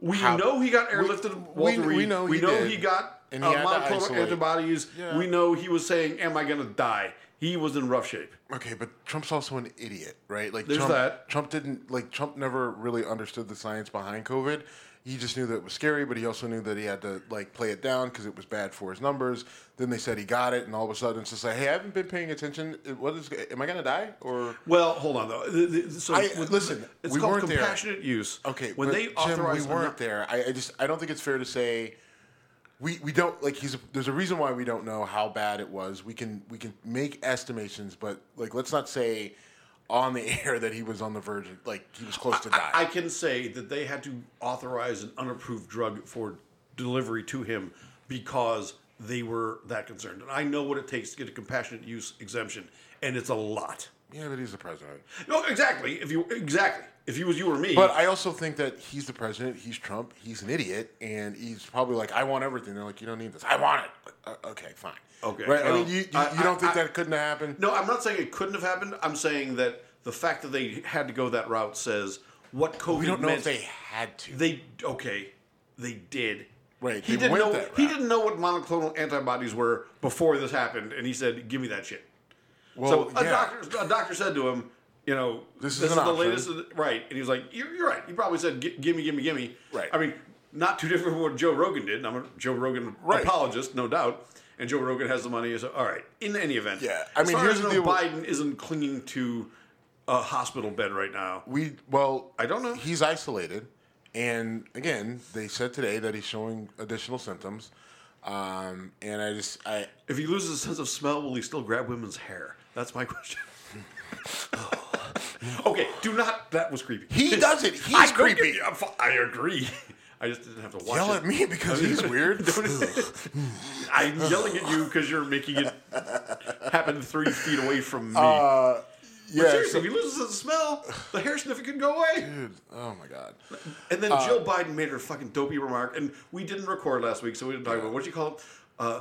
We how- know he got airlifted we- Reed. we know he did. he got And uh, he had to monoclonal antibodies. Yeah. We know he was saying, "Am I going to die?" He was in rough shape. Okay, but Trump's also an idiot, right? Like There's Trump, that. Trump didn't like Trump never really understood the science behind COVID. He just knew that it was scary, but he also knew that he had to like play it down because it was bad for his numbers. Then they said he got it, and all of a sudden it's just like, hey, I haven't been paying attention. What is? Am I gonna die or? Well, hold on though. The- the- So I- with- listen, it's we called weren't there. compassionate use. Okay, when they Jim, we weren't there. I, I just I don't think it's fair to say we we don't like he's there's a reason why we don't know how bad it was. We can we can make estimations, but like let's not say on the air that he was on the verge of like he was close to die. I, I can say that they had to authorize an unapproved drug for delivery to him because they were that concerned. And I know what it takes to get a compassionate use exemption, and it's a lot. yeah, but he's the president. No, exactly. If you exactly, if he was you or me, But I also think that he's the president. He's Trump. He's an idiot, and he's probably like, "I want everything." They're like, "You don't need this. I want it." Like, uh, okay, fine. Okay, right. I mean, you you, I- you don't I- think that couldn't have happened? no, I'm not saying it couldn't have happened. I'm saying that the fact that they had to go that route says what COVID We don't know meant. if they had to. They okay, they did. Right, He didn't know. He didn't know what monoclonal antibodies were before this happened, and he said, "Give me that shit." well, so a yeah. doctor, a doctor said to him, "You know, This this, is is, the option." latest, the- right?" And he was like, "You're, you're right." He probably said, gimme, give me, give me." Right. I mean, not too different from what Joe Rogan did. and I'm a Joe Rogan Right. apologist, no doubt. And Joe Rogan has the money. So, all right. In any event, Yeah, I mean, here's the deal Biden isn't clinging to a hospital bed right now. We well, I don't know. He's isolated, and again, they said today that he's showing additional symptoms. Um, and I just I If he loses a sense of smell, will he still grab women's hair? That's my question. okay, do not. That was creepy. He does it. He's I creepy. get- I'm fi- I agree. I just didn't have to watch yell it. at me because he's weird. I'm yelling at you because you're making it happen three feet away from me. uh, But yeah. seriously, so- if he loses the smell, the hair sniffer can go away. dude, oh my god. And then Uh, Jill Biden made her fucking dopey remark, and we didn't record last week, so we didn't talk about what you call it. Uh,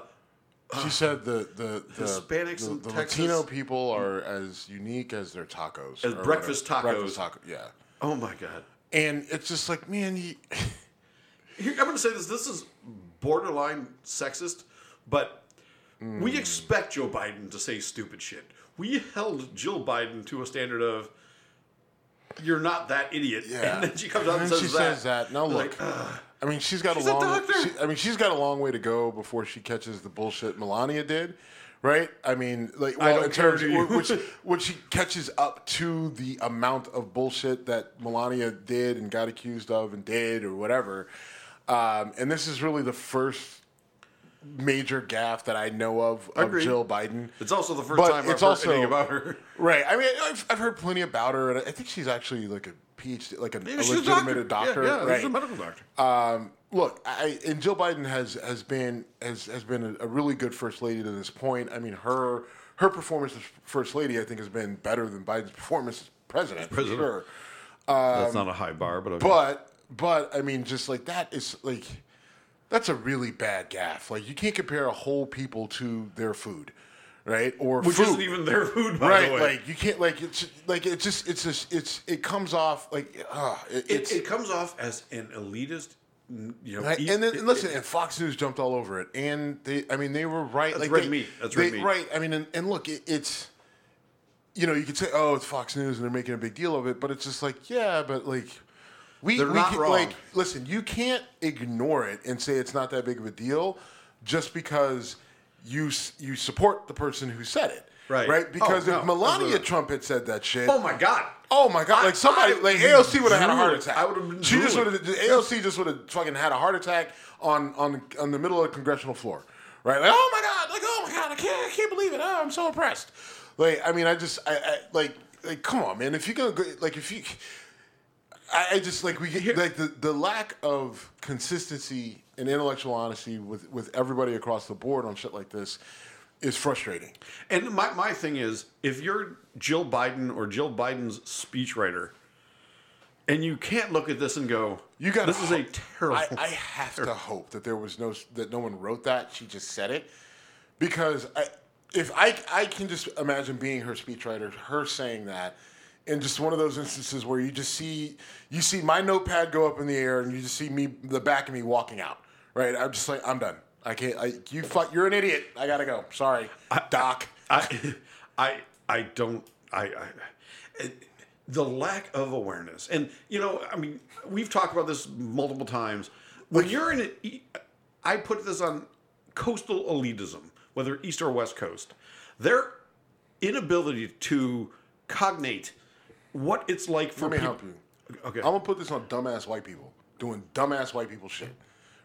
She said the the, the Hispanics the, in the Texas- Latino people are as unique as their tacos. As or breakfast whatever. tacos. Breakfast taco, yeah. oh my god. And it's just like, man, you, Here, I'm going to say this. This is borderline sexist, but Hmm. we expect Joe Biden to say stupid shit. We held Jill Biden to a standard of you're not that idiot, yeah. and then she comes out and, then says she that. says that. Now Like, look. I mean, she's got She's a a long. doctor. she- I mean, she's got a long way to go before she catches the bullshit Melania did, right? I mean, like, well, in terms you? which which she catches up to the amount of bullshit that Melania did and got accused of and did or whatever. Um, and this is really the first major gaffe that I know of of Agreed. Jill Biden. It's also the first But time I've it's heard also- anything about her. Right. I mean, I've, I've heard plenty about her, and I think she's actually like a PhD, like a, a Yeah, a legitimate doctor. doctor. Yeah, yeah right. she's a medical doctor. Um, look, I, and Jill Biden has has been has has been a, a really good first lady to this point. I mean, her her performance as first lady, I think, has been better than Biden's performance as president. for President. sure. That's not a high bar, but okay. But but I mean, just like that is like that's a really bad gaffe. Like you can't compare a whole people to their food, right? Or which food. isn't even their food, by right. the way. Like you can't like it's like it's just it's just it's it comes off like uh, it, it, it's it comes off as an elitist, you know. And then it- and listen, and Fox News jumped all over it, and they, I mean, they were right. That's like red they, meat. That's they, red meat. Right. I mean, and, and look, it, it's, you know, you could say, oh, it's Fox News, and they're making a big deal of it, but it's just like, yeah, but like, we, They're we not can- wrong. like, listen, you can't ignore it and say it's not that big of a deal, just because you s- you support the person who said it. Right. Right. Oh, because Oh, if Melania absolutely. Trump had said that shit, oh my god. Oh my god! I- Like somebody, I like AOC would have had a heart drooling. attack. I would've been She just would drooling. have. AOC just would have fucking had a heart attack on on on the middle of the congressional floor, right? Like, oh my god! Like, oh my god! I can't, I can't believe it! Oh, I'm so impressed. Like, I mean, I just, I, I like, like, come on, man. If you're gonna go, like, if you, I, I just like we get like the the lack of consistency and intellectual honesty with with everybody across the board on shit like this is frustrating. And my, my thing is, if you're Jill Biden or Jill Biden's speechwriter, and you can't look at this and go, You got this is a terrible. I, I have to hope that there was no that no one wrote that. She just said it because I, if I I can just imagine being her speechwriter, her saying that, in just one of those instances where you just see you see my notepad go up in the air and you just see me the back of me walking out. Right, I'm just like I'm done. I can't. I, you fuck. You're an idiot. I gotta go. Sorry, Doc. I, I, I don't. I, I it, the lack of awareness, and you know, I mean, we've talked about this multiple times. When you're in it, I put this on coastal elitism, whether east or west coast. Their inability to cognate what it's like for Let me peop- help you. Okay. I'm gonna put this on dumbass white people doing dumbass white people shit,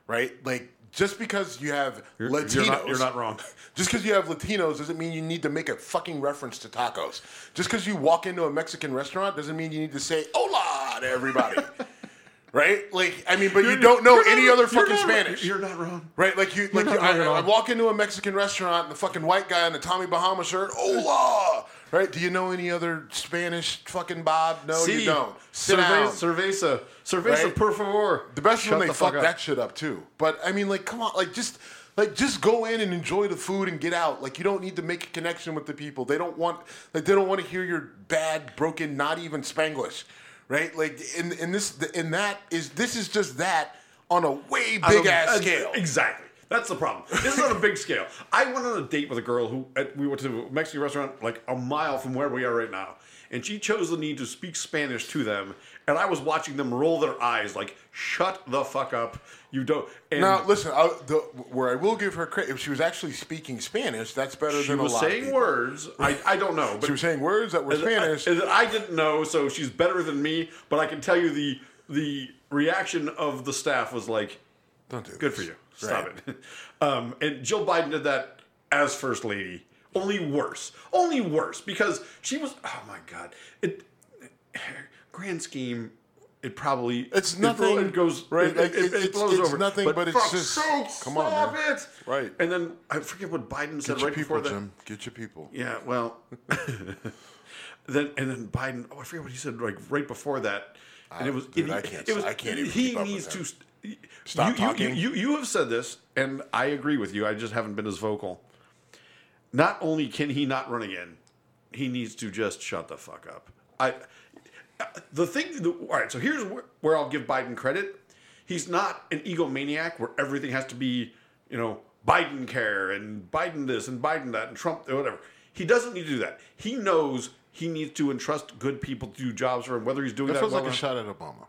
right? Like just because you have You're- Latinos, you're not- you're not wrong. Just because you have Latinos doesn't mean you need to make a fucking reference to tacos. Just because you walk into a Mexican restaurant doesn't mean you need to say "Hola" to everybody, right? Like I mean, but you don't know any not- other you're fucking not- Spanish. You're not wrong. Right, like you, like you, I. I walk into a Mexican restaurant and the fucking white guy in the Tommy Bahama shirt, hola, right? Do you know any other Spanish fucking Bob? No, See, you don't. Sit cerveza, down. cerveza, cerveza, Right? por favor. The best when they the fuck up. that shit up too. But I mean, like, come on, like just like just go in and enjoy the food and get out. Like you don't need to make a connection with the people. They don't want like they don't want to hear your bad, broken, not even Spanglish, right? Like in in this in that is this is just that on a way big ass scale. Exactly. That's the problem. This is on a big scale. I went on a date with a girl who at, we went to a Mexican restaurant like a mile from where we are right now, and she chose the need to speak Spanish to them, and I was watching them roll their eyes like, "Shut the fuck up, you don't." And Now listen, I, the, where I will give her credit, if she was actually speaking Spanish, that's better she than a lot of saying words. I, I don't know, but She was saying words that were Spanish. I, I didn't know, so she's better than me. But I can tell you the the reaction of the staff was like, Don't do Good this. for you. Stop Right. it. Um, and Jill Biden did that as first lady. Only worse. Only worse because she was. Oh my God! It grand scheme. It probably It's nothing, It, goes right, It, like, it, it, it's- blows it's over. nothing, but it's fuck's just- sake, come on, stop man. it. Right. And then I forget what Biden said. Get your right people, before that. Jim. Get your people. Yeah, well, then and then Biden. Oh, I forget what he said. Like right before that, and it was. dude, it, I can't- It was. I can't even He keep up needs to Stop you, talking. You, you you have said this, and I agree with you. I just haven't been as vocal. Not only can he not run again, he needs to just shut the fuck up. I. The thing. The, all right. So here's where, where I'll give Biden credit. He's not an egomaniac where everything has to be, you know, Biden care and Biden this and Biden that and Trump whatever. He doesn't need to do that. He knows he needs to entrust good people to do jobs for him, whether he's doing That that. feels well like a shot at Obama.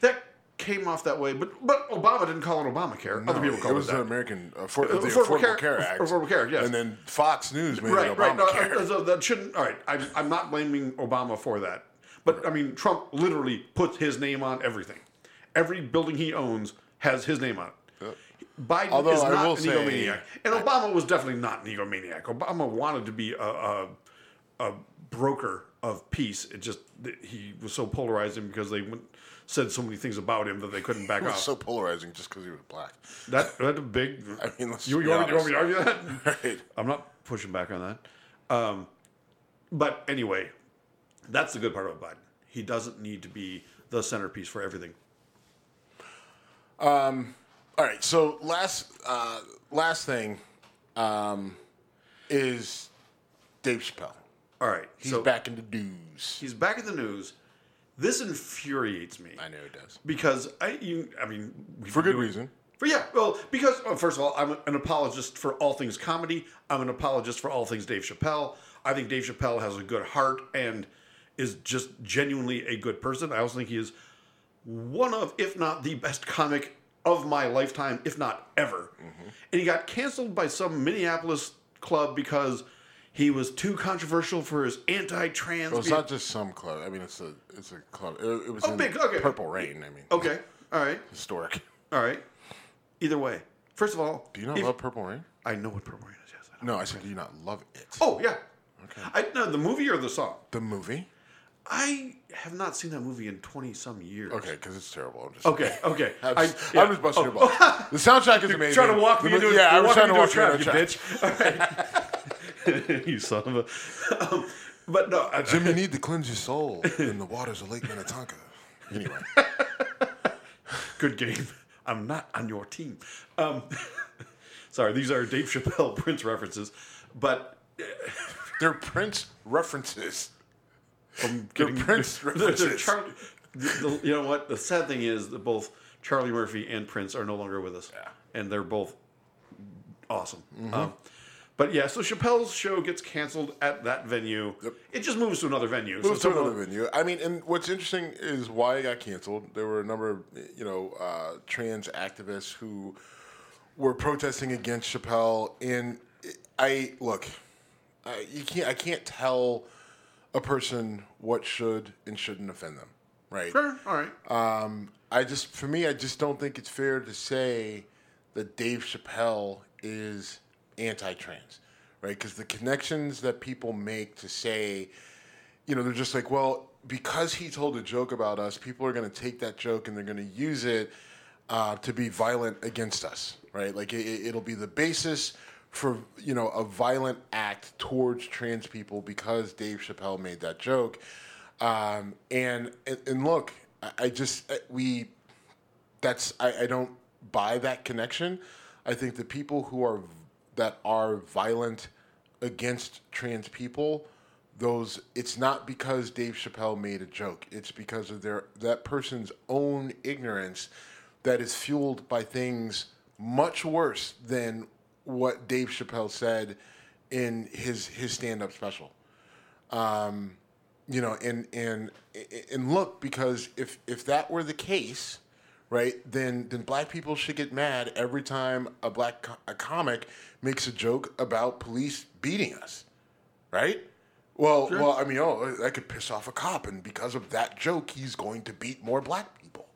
That came off that way, but but Obama didn't call it Obamacare. Other people it called was it the. American uh, for, the Affordable Affordable, Care- Care, Act. Affordable Care, yes. And then Fox News made right, it right. No, Obamacare. so that shouldn't. All right, I'm, I'm not blaming Obama for that, but I mean Trump literally puts his name on everything. Every building he owns has his name on it. Biden Although is not an say- egomaniac, and Obama was definitely not an egomaniac. Obama wanted to be a, a, a broker of peace. It just he was so polarizing because they went, said so many things about him that they couldn't back was off. so polarizing just because he was black. that that's a big. I mean, let's you, you, want me, you want me to argue that? Right. I'm not pushing back on that. Um, but anyway, that's the good part about Biden. He doesn't need to be the centerpiece for everything. All right. So last uh, last thing um, is Dave Chappelle. All right, He's so back in the news. he's back in the news. This infuriates me. I know it does. because I, you, I mean, For good reason. For yeah, well, because well, first of all, I'm an apologist for all things comedy. I'm an apologist for all things Dave Chappelle. I think Dave Chappelle has a good heart and is just genuinely a good person. I also think he is one of, if not the best comic of my lifetime, if not ever. Mm-hmm. And he got canceled by some Minneapolis club because he was too controversial for his anti-trans. Well, it's not just some club. I mean, it's a it's a club. It, it was Oh, in big, okay. Purple Rain. I mean, okay, all right, historic. all right. Either way, first of all, Do you not if- love Purple Rain? I know what Purple Rain is. Yes, I know. No, I said do you not love it? Oh yeah. Okay. I no the movie or the song. The movie? I have not seen that movie in twenty some years. Okay, because it's terrible. I'm just Okay. Okay. I'm I- just, yeah. I'm just busting your oh. balls. The soundtrack is amazing. Trying to walk me The mo- into a, yeah, I was trying to into walk a you trap, you a trap. bitch. All right. you son of a. Um, but no, I, Jim, you need to cleanse your soul in the waters of Lake Minnetonka. Anyway, good game. I'm not on your team. Um, sorry, these are Dave Chappelle Prince references, but they're Prince references. from They're Prince they're- they're references. Charlie- the- the- you know what? The sad thing is that both Charlie Murphy and Prince are no longer with us, Yeah. and they're both awesome. Mm-hmm. Um, but yeah, so Chappelle's show gets canceled at that venue. Yep. It just moves to another venue. Move to so another venue. I mean, and what's interesting is why it got canceled. There were a number of you know uh, trans activists who were protesting against Chappelle, and I look, I, you can't I can't tell a person what should and shouldn't offend them, right? Sure, all right. Um, I just, for me, I just don't think it's fair to say that Dave Chappelle is anti-trans, right? Because the connections that people make to say, you know, they're just like, well, because he told a joke about us, people are going to take that joke and they're going to use it uh, to be violent against us, right? Like it, it'll be the basis for you know a violent act towards trans people because Dave Chappelle made that joke. Um, and, and look, I, just we that's I, I don't buy that connection. I think the people who are that are violent against trans people, those it's not because Dave Chappelle made a joke. It's because of their that person's own ignorance that is fueled by things much worse than what Dave Chappelle said in his his stand up special Um, you know and and and look because if if that were the case right then then black people should get mad every time a black co- a comic makes a joke about police beating us right well well i mean oh that could piss off a cop and because of that joke he's going to beat more black people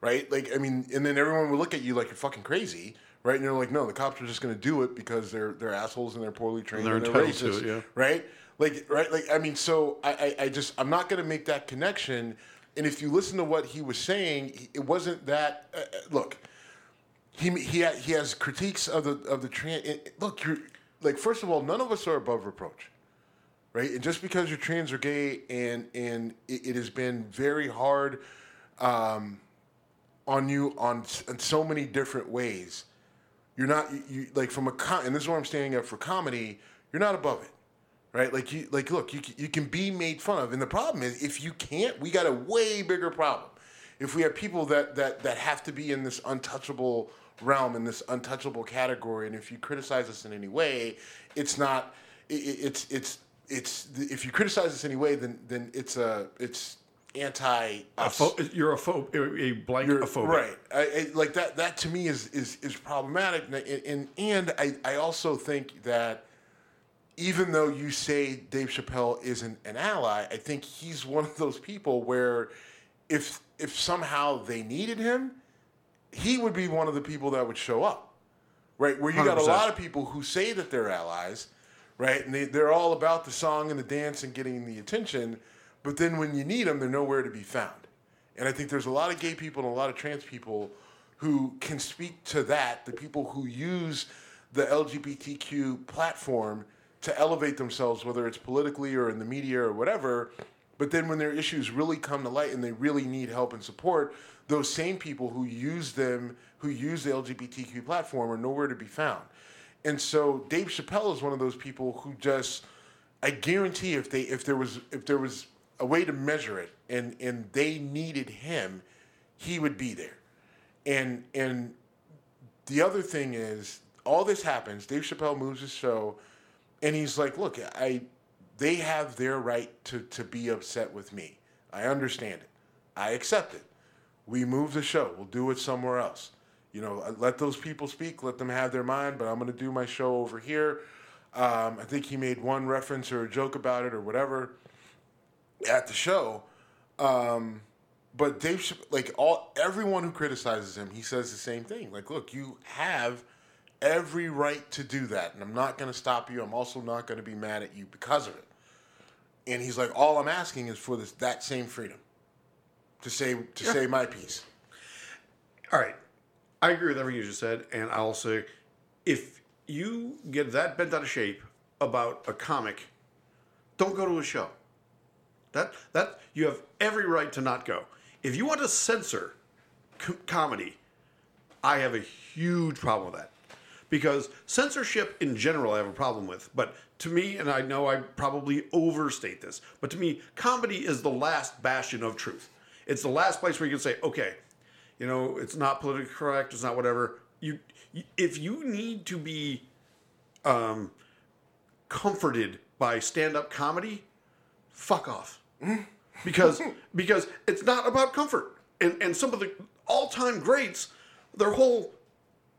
right like i mean and then everyone would look at you like you're fucking crazy right and you're like no the cops are just going to do it because they're they're assholes and they're poorly trained They're and they're entitled to racist it, yeah. right? Like, right? Like, I mean, so I, I, I just, I'm not going to make that connection. And if you listen to what he was saying, it wasn't that. Uh, uh, look, he he ha- he has critiques of the of the trans. Look, you're like, first of all, none of us are above reproach, right? And just because you're trans or gay, and and it, it has been very hard um, on you on, in so many different ways. You're not you, you like from a com- and this is where I'm standing up for comedy. You're not above it right? Like you, like look, you you can be made fun of, and the problem is if you can't, we got a way bigger problem. If we have people that that that have to be in this untouchable realm, in this untouchable category, and if you criticize us in any way, it's not, i- i it's it's it's if you criticize us anyway, then then it's a it's anti you're a pho- a blank You're- a phobic. Right. I, I, like that. That to me is is is problematic, and and, and I, I also think that even though you say Dave Chappelle isn't an ally, I think he's one of those people where if if somehow they needed him, he would be one of the people that would show up, right? Where you got a lot of people who say that they're allies, right? And they, they're all about the song and the dance and getting the attention, but then when you need them, they're nowhere to be found. And I think there's a lot of gay people and a lot of trans people who can speak to that, the people who use the LGBTQ platform to elevate themselves, whether it's politically or in the media or whatever. But then when their issues really come to light and they really need help and support, those same people who use them, who use the LGBTQ platform, are nowhere to be found. And so Dave Chappelle is one of those people who just, I guarantee, if they if there was if there was a way to measure it and and they needed him, he would be there. And and the other thing is, all this happens. Dave Chappelle moves his show, and he's like, "Look, I, they have their right to to be upset with me. I understand it. I accept it. We move the show. We'll do it somewhere else. You know, let those people speak. Let them have their mind. But I'm going to do my show over here. Um, I think he made one reference or a joke about it or whatever at the show. Um, but Dave, like all everyone who criticizes him, he says the same thing. Like, look, you have every right to do that, and I'm not going to stop you. I'm also not going to be mad at you because of it. And he's like, all I'm asking is for this that same freedom to say to say my piece. All right. I agree with everything you just said, and I'll say if you get that bent out of shape about a comic, don't go to a show. That that you have every right to not go. If you want to censor co- comedy, I have a huge problem with that. Because censorship in general, I have a problem with. But to me, and I know I probably overstate this, but to me, comedy is the last bastion of truth. It's the last place where you can say, okay, you know, it's not politically correct, it's not whatever. You, if you need to be um, comforted by stand-up comedy, fuck off. Because because it's not about comfort. And and some of the all-time greats, their whole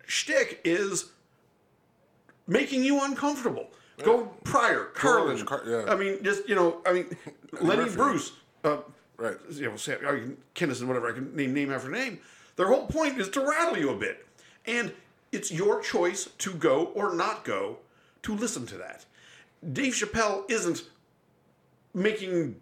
shtick is making you uncomfortable. Go Pryor, Carlin. Car- yeah. I mean, just you know, I mean, Lenny Murphy. Bruce, uh, Right. You know, Sam, or Kinison, whatever I can name name after name. Their whole point is to rattle you a bit, and it's your choice to go or not go to listen to that. Dave Chappelle isn't making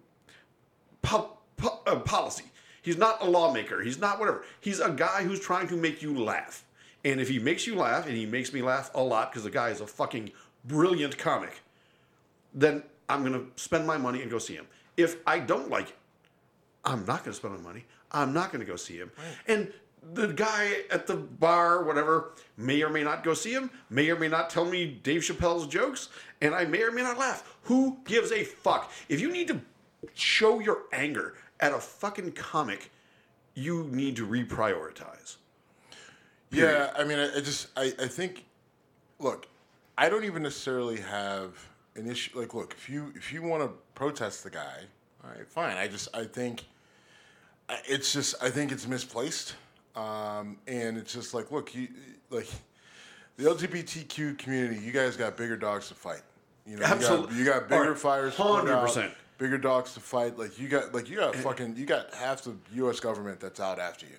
po- po- uh, policy. He's not a lawmaker. He's not whatever. He's a guy who's trying to make you laugh. And if he makes you laugh, and he makes me laugh a lot because the guy is a fucking brilliant comic, then I'm going to spend my money and go see him. If I don't like it, I'm not going to spend my money. I'm not going to go see him. And the guy at the bar, whatever, may or may not go see him, may or may not tell me Dave Chappelle's jokes, and I may or may not laugh. Who gives a fuck? If you need to show your anger at a fucking comic, you need to reprioritize. Yeah, I mean, I, I just, I, I think, look, I don't even necessarily have an issue. Like, look, if you if you want to protest the guy, all right, fine. I just, I think, it's just, I think it's misplaced, um, and it's just like, look, you like the LGBTQ community, you guys got bigger dogs to fight. You know, Absolutely. You got, you got bigger right, fires. out, 100%. Bigger dogs to fight. Like you got, like you got fucking, you got half the U.S. government that's out after you.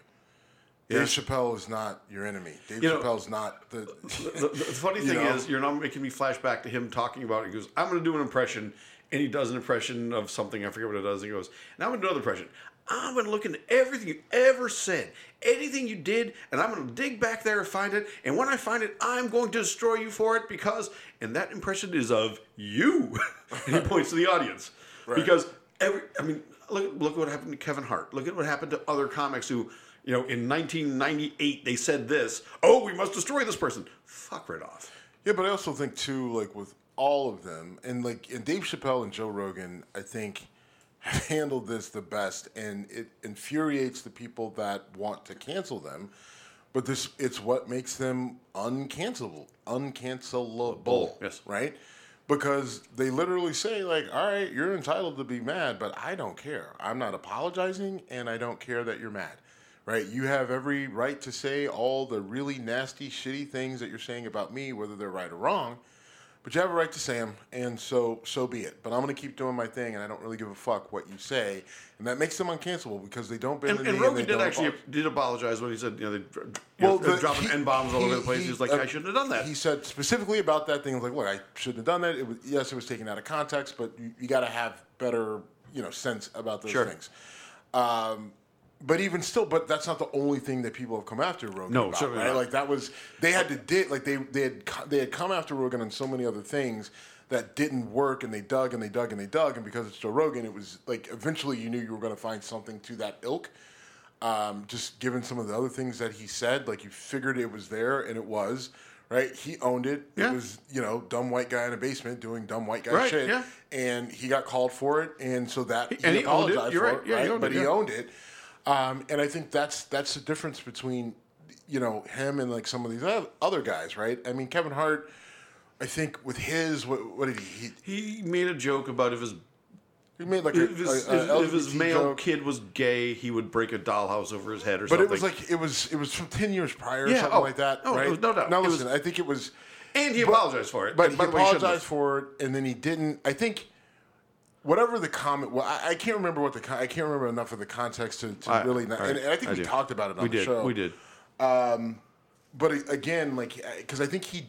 Dave Chappelle is not your enemy. Dave You know- Chappelle's not the. The, the funny You thing know? is, you're now making me flash back to him talking about. It. He goes, "I'm going to do an impression," and he does an impression of something. I forget what it does. He goes, "Now I'm going to do another impression. I'm going to look into everything you ever said, anything you did, and I'm going to dig back there and find it. And when I find it, I'm going to destroy you for it because, and that impression is of you." and he points to the audience because every. I mean, look look what happened to Kevin Hart. Look at what happened to other comics who. You know, in 1998, they said this. Oh, we must destroy this person. Fuck right off. Yeah, but I also think too, like with all of them, and like and Dave Chappelle and Joe Rogan, I think have handled this the best, and it infuriates the people that want to cancel them. But this, it's what makes them uncancelable, uncancelable. Yes. right? Because they literally say like, "All right, you're entitled to be mad, but I don't care. I'm not apologizing, and I don't care that you're mad." Right? You have every right to say all the really nasty, shitty things that you're saying about me, whether they're right or wrong. but you have a right to say them, and so so be it. But I'm going to keep doing my thing, and I don't really give a fuck what you say, and that makes them uncancelable because they don't bend And, the and knee Rogan they did actually apologize. did apologize when he said, you know, they Well, know, they're the- dropping n bombs all over the place. he- He's like, uh, I shouldn't have done that. He said specifically about that thing. Like, look, I shouldn't have done that. It was yes, it was taken out of context, but you, you got to have better, you know, sense about those Sure. things. Um, but even still, but that's not the only thing that people have come after Rogan No, about, certainly right? not. Like that was they had to did like they they had they had come after Rogan on so many other things that didn't work, and they dug and they dug and they dug, and because it's Joe Rogan, it was like eventually you knew you were going to find something to that ilk um, just given some of the other things that he said, like you figured it was there, and it was. Right, he owned it. Yeah. It was you know dumb white guy in a basement doing dumb white guy Right, shit, yeah. and he got called for it, and so that and he owned it. apologized You're for right. it, Yeah, he owned but it, he owned it. Um, and I think that's that's the difference between you know him and like some of these other guys, right? I mean, Kevin Hart. I think with his what, what did he, he he made a joke about if his he made like a, if his, a- a if, his male joke. kid was gay, he would break a dollhouse over his head or But something. it was like it was it was from ten years prior or something oh, like that, oh, right? was no doubt. Now It was- listen, I think it was, and he but- apologized for it. but he way, apologized for it, and then he didn't. I think whatever the comment. Well, I, I can't remember what the con- I can't remember enough of the context to, to I- really. Not, right, and, and I think I we do. talked about it on we the did. show. We did. But again, like because I think he.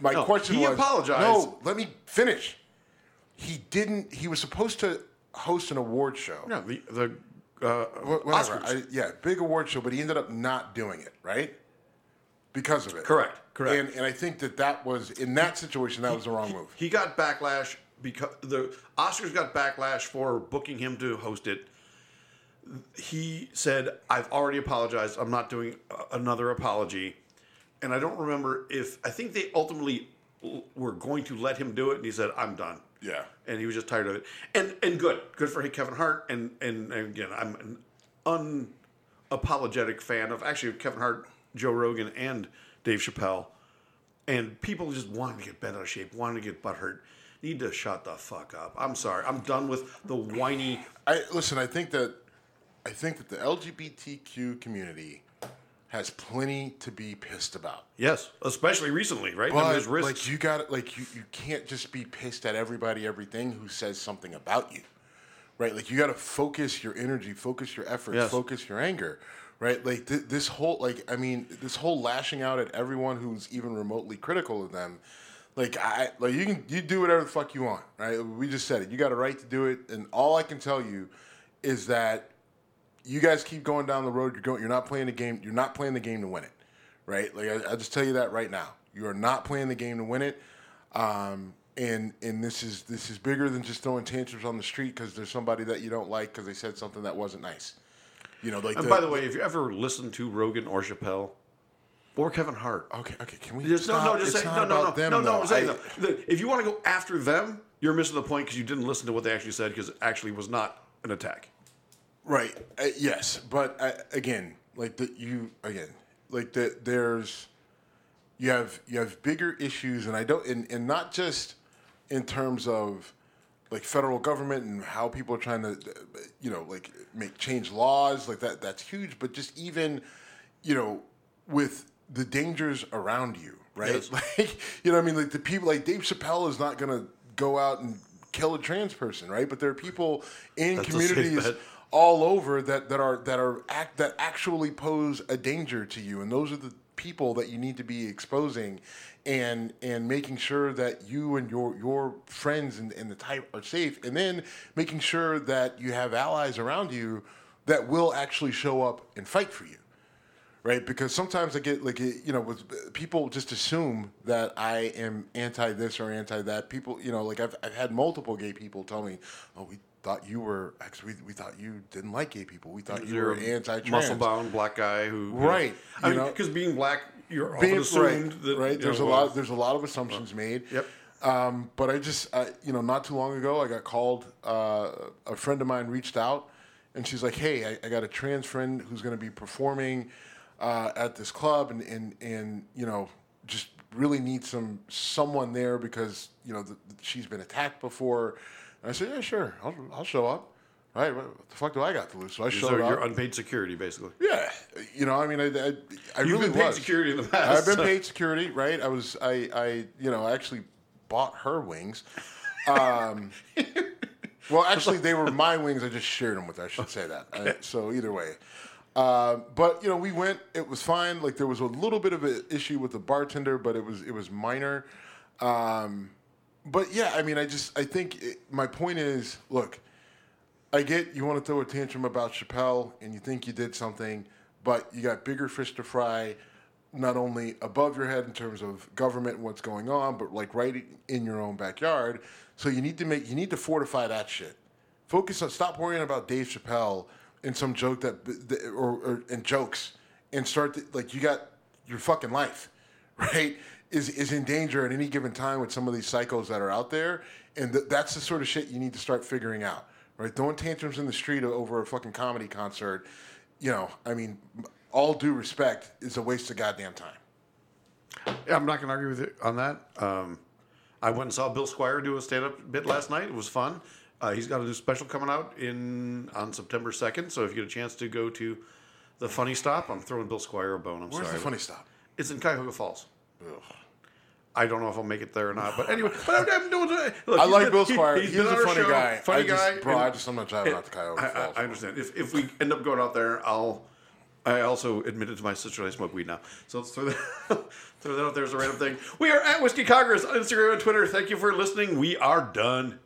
My No, question he was apologized. No, let me finish. He didn't. He was supposed to host an award show. Yeah, the the uh, whatever. Oscars. I, yeah, big award show, but he ended up not doing it, right? Because of it. Correct, correct. And, and I think that that was in that situation that was the wrong move. He got backlash because the Oscars got backlash for booking him to host it. He said, "I've already apologized. I'm not doing another apology." And I don't remember if I think they ultimately were going to let him do it, and he said, "I'm done." Yeah. and he was just tired of it. And and good, good for Kevin Hart. And and, and again, I'm an unapologetic fan of actually Kevin Hart, Joe Rogan, and Dave Chappelle. And people just wanted to get bent out of shape, wanted to get butthurt, need to shut the fuck up. I'm sorry. I'm done with the whiny. I listen. I think that I think that the LGBTQ community has plenty to be pissed about. Yes, especially recently, right? But like you got like you, you can't just be pissed at everybody, everything who says something about you, right? Like you got to focus your energy, focus your efforts, Yes. focus your anger, right? Like th- this whole like I mean this whole lashing out at everyone who's even remotely critical of them. Like I like you can you do whatever the fuck you want, right? We just said it. You got a right to do it, and all I can tell you is that you guys keep going down the road. You're going. You're not playing the game. You're not playing the game to win it, right? Like I, I just tell you that right now. You are not playing the game to win it. Um, and and this is this is bigger than just throwing tantrums on the street because there's somebody that you don't like because they said something that wasn't nice. You know, like and by the way, if you ever listen to Rogan or Chappelle or Kevin Hart, okay, okay, can we Just, stop? no, no, just it's say, no, no, no, them, no, no. though. I'm saying, I- though, if you want to go after them, you're missing the point because you didn't listen to what they actually said because it actually was not an attack. Right. Uh, yes, but uh, again, like the you again, like the there's you have you have bigger issues, and I don't, and, and not just in terms of like federal government and how people are trying to, uh, you know, like make change laws like that. That's huge, but just even, you know, with the dangers around you, right? Yes. Like you know, what I mean, like the people like Dave Chappelle is not gonna go out and kill a trans person, right? But there are people in That's communities all over that, that are that are act that actually pose a danger to you and those are the people that you need to be exposing and and making sure that you and your your friends and, and the type are safe and then making sure that you have allies around you that will actually show up and fight for you right? Because sometimes I get like you know, with people just assume that I am anti this or anti that. People, you know, like I've I've had multiple gay people tell me, "Oh, we thought you were actually we, we thought you didn't like gay people. We thought you were a anti-trans." muscle-bound black guy who, you know- Right, I you mean, know. because being black, you're often Being- assumed right, that right. There's know, a well, lot. There's a lot of assumptions made. Yep. Um, but I just, I, you know, not too long ago, I got called. Uh, a friend of mine reached out, and she's like, "Hey, I, I got a trans friend who's going to be performing uh, at this club, and, and and you know, just really need some someone there because you know the, she's been attacked before." And I said, "Yeah, sure, I'll, I'll show up." Right? What the fuck do I got to lose? So I showed up. So showed you're unpaid security, basically. Yeah, you know, I mean, I, I, I You've really been paid was. security in the past. I've been paid security, right? I was, I, I, you know, I actually bought her wings. Um, well, actually, they were my wings. I just shared them with her. I should say that. Uh, so either way. Uh, but you know, we went. It was fine. Like there was a little bit of an issue with the bartender, but it was it was minor. Um, but yeah, I mean, I just I think it, my point is, look, I get you want to throw a tantrum about Chappelle and you think you did something, but you got bigger fish to fry, not only above your head in terms of government and what's going on, but like right in your own backyard. So you need to make you need to fortify that shit. Focus on stop worrying about Dave Chappelle and some joke that or, or and jokes and start to, like you got your fucking life, right? Is is in danger at any given time with some of these cycles that are out there, and th- that's the sort of shit you need to start figuring out, right? Throwing tantrums in the street over a fucking comedy concert, you know, I mean, all due respect, is a waste of goddamn time. Yeah, I'm not going to argue with you on that. Um, I went and saw Bill Squire do a stand-up bit last night. It was fun. Uh, he's got a new special coming out in on September 2nd. So if you get a chance to go to the Funny Stop, I'm throwing Bill Squire a bone. I'm sorry. Where's sorry. the funny stop? It's in Cuyahoga Falls. I don't know if I'll make it there or not, but anyway. But I'm, I'm doing it. Look, I like been- Bill he- Squire. he's He's, a funny show, guy. Funny I just, guy. bro, and- I just I'm not driving out to Cuyahoga I, Falls. I, I understand. If, if we end up going out there, I'll. I also admitted to my sister I smoke weed now. So let's throw that, throw that out there as a random thing. We are at Whiskey Congress on Instagram and Twitter. Thank you for listening. We are done.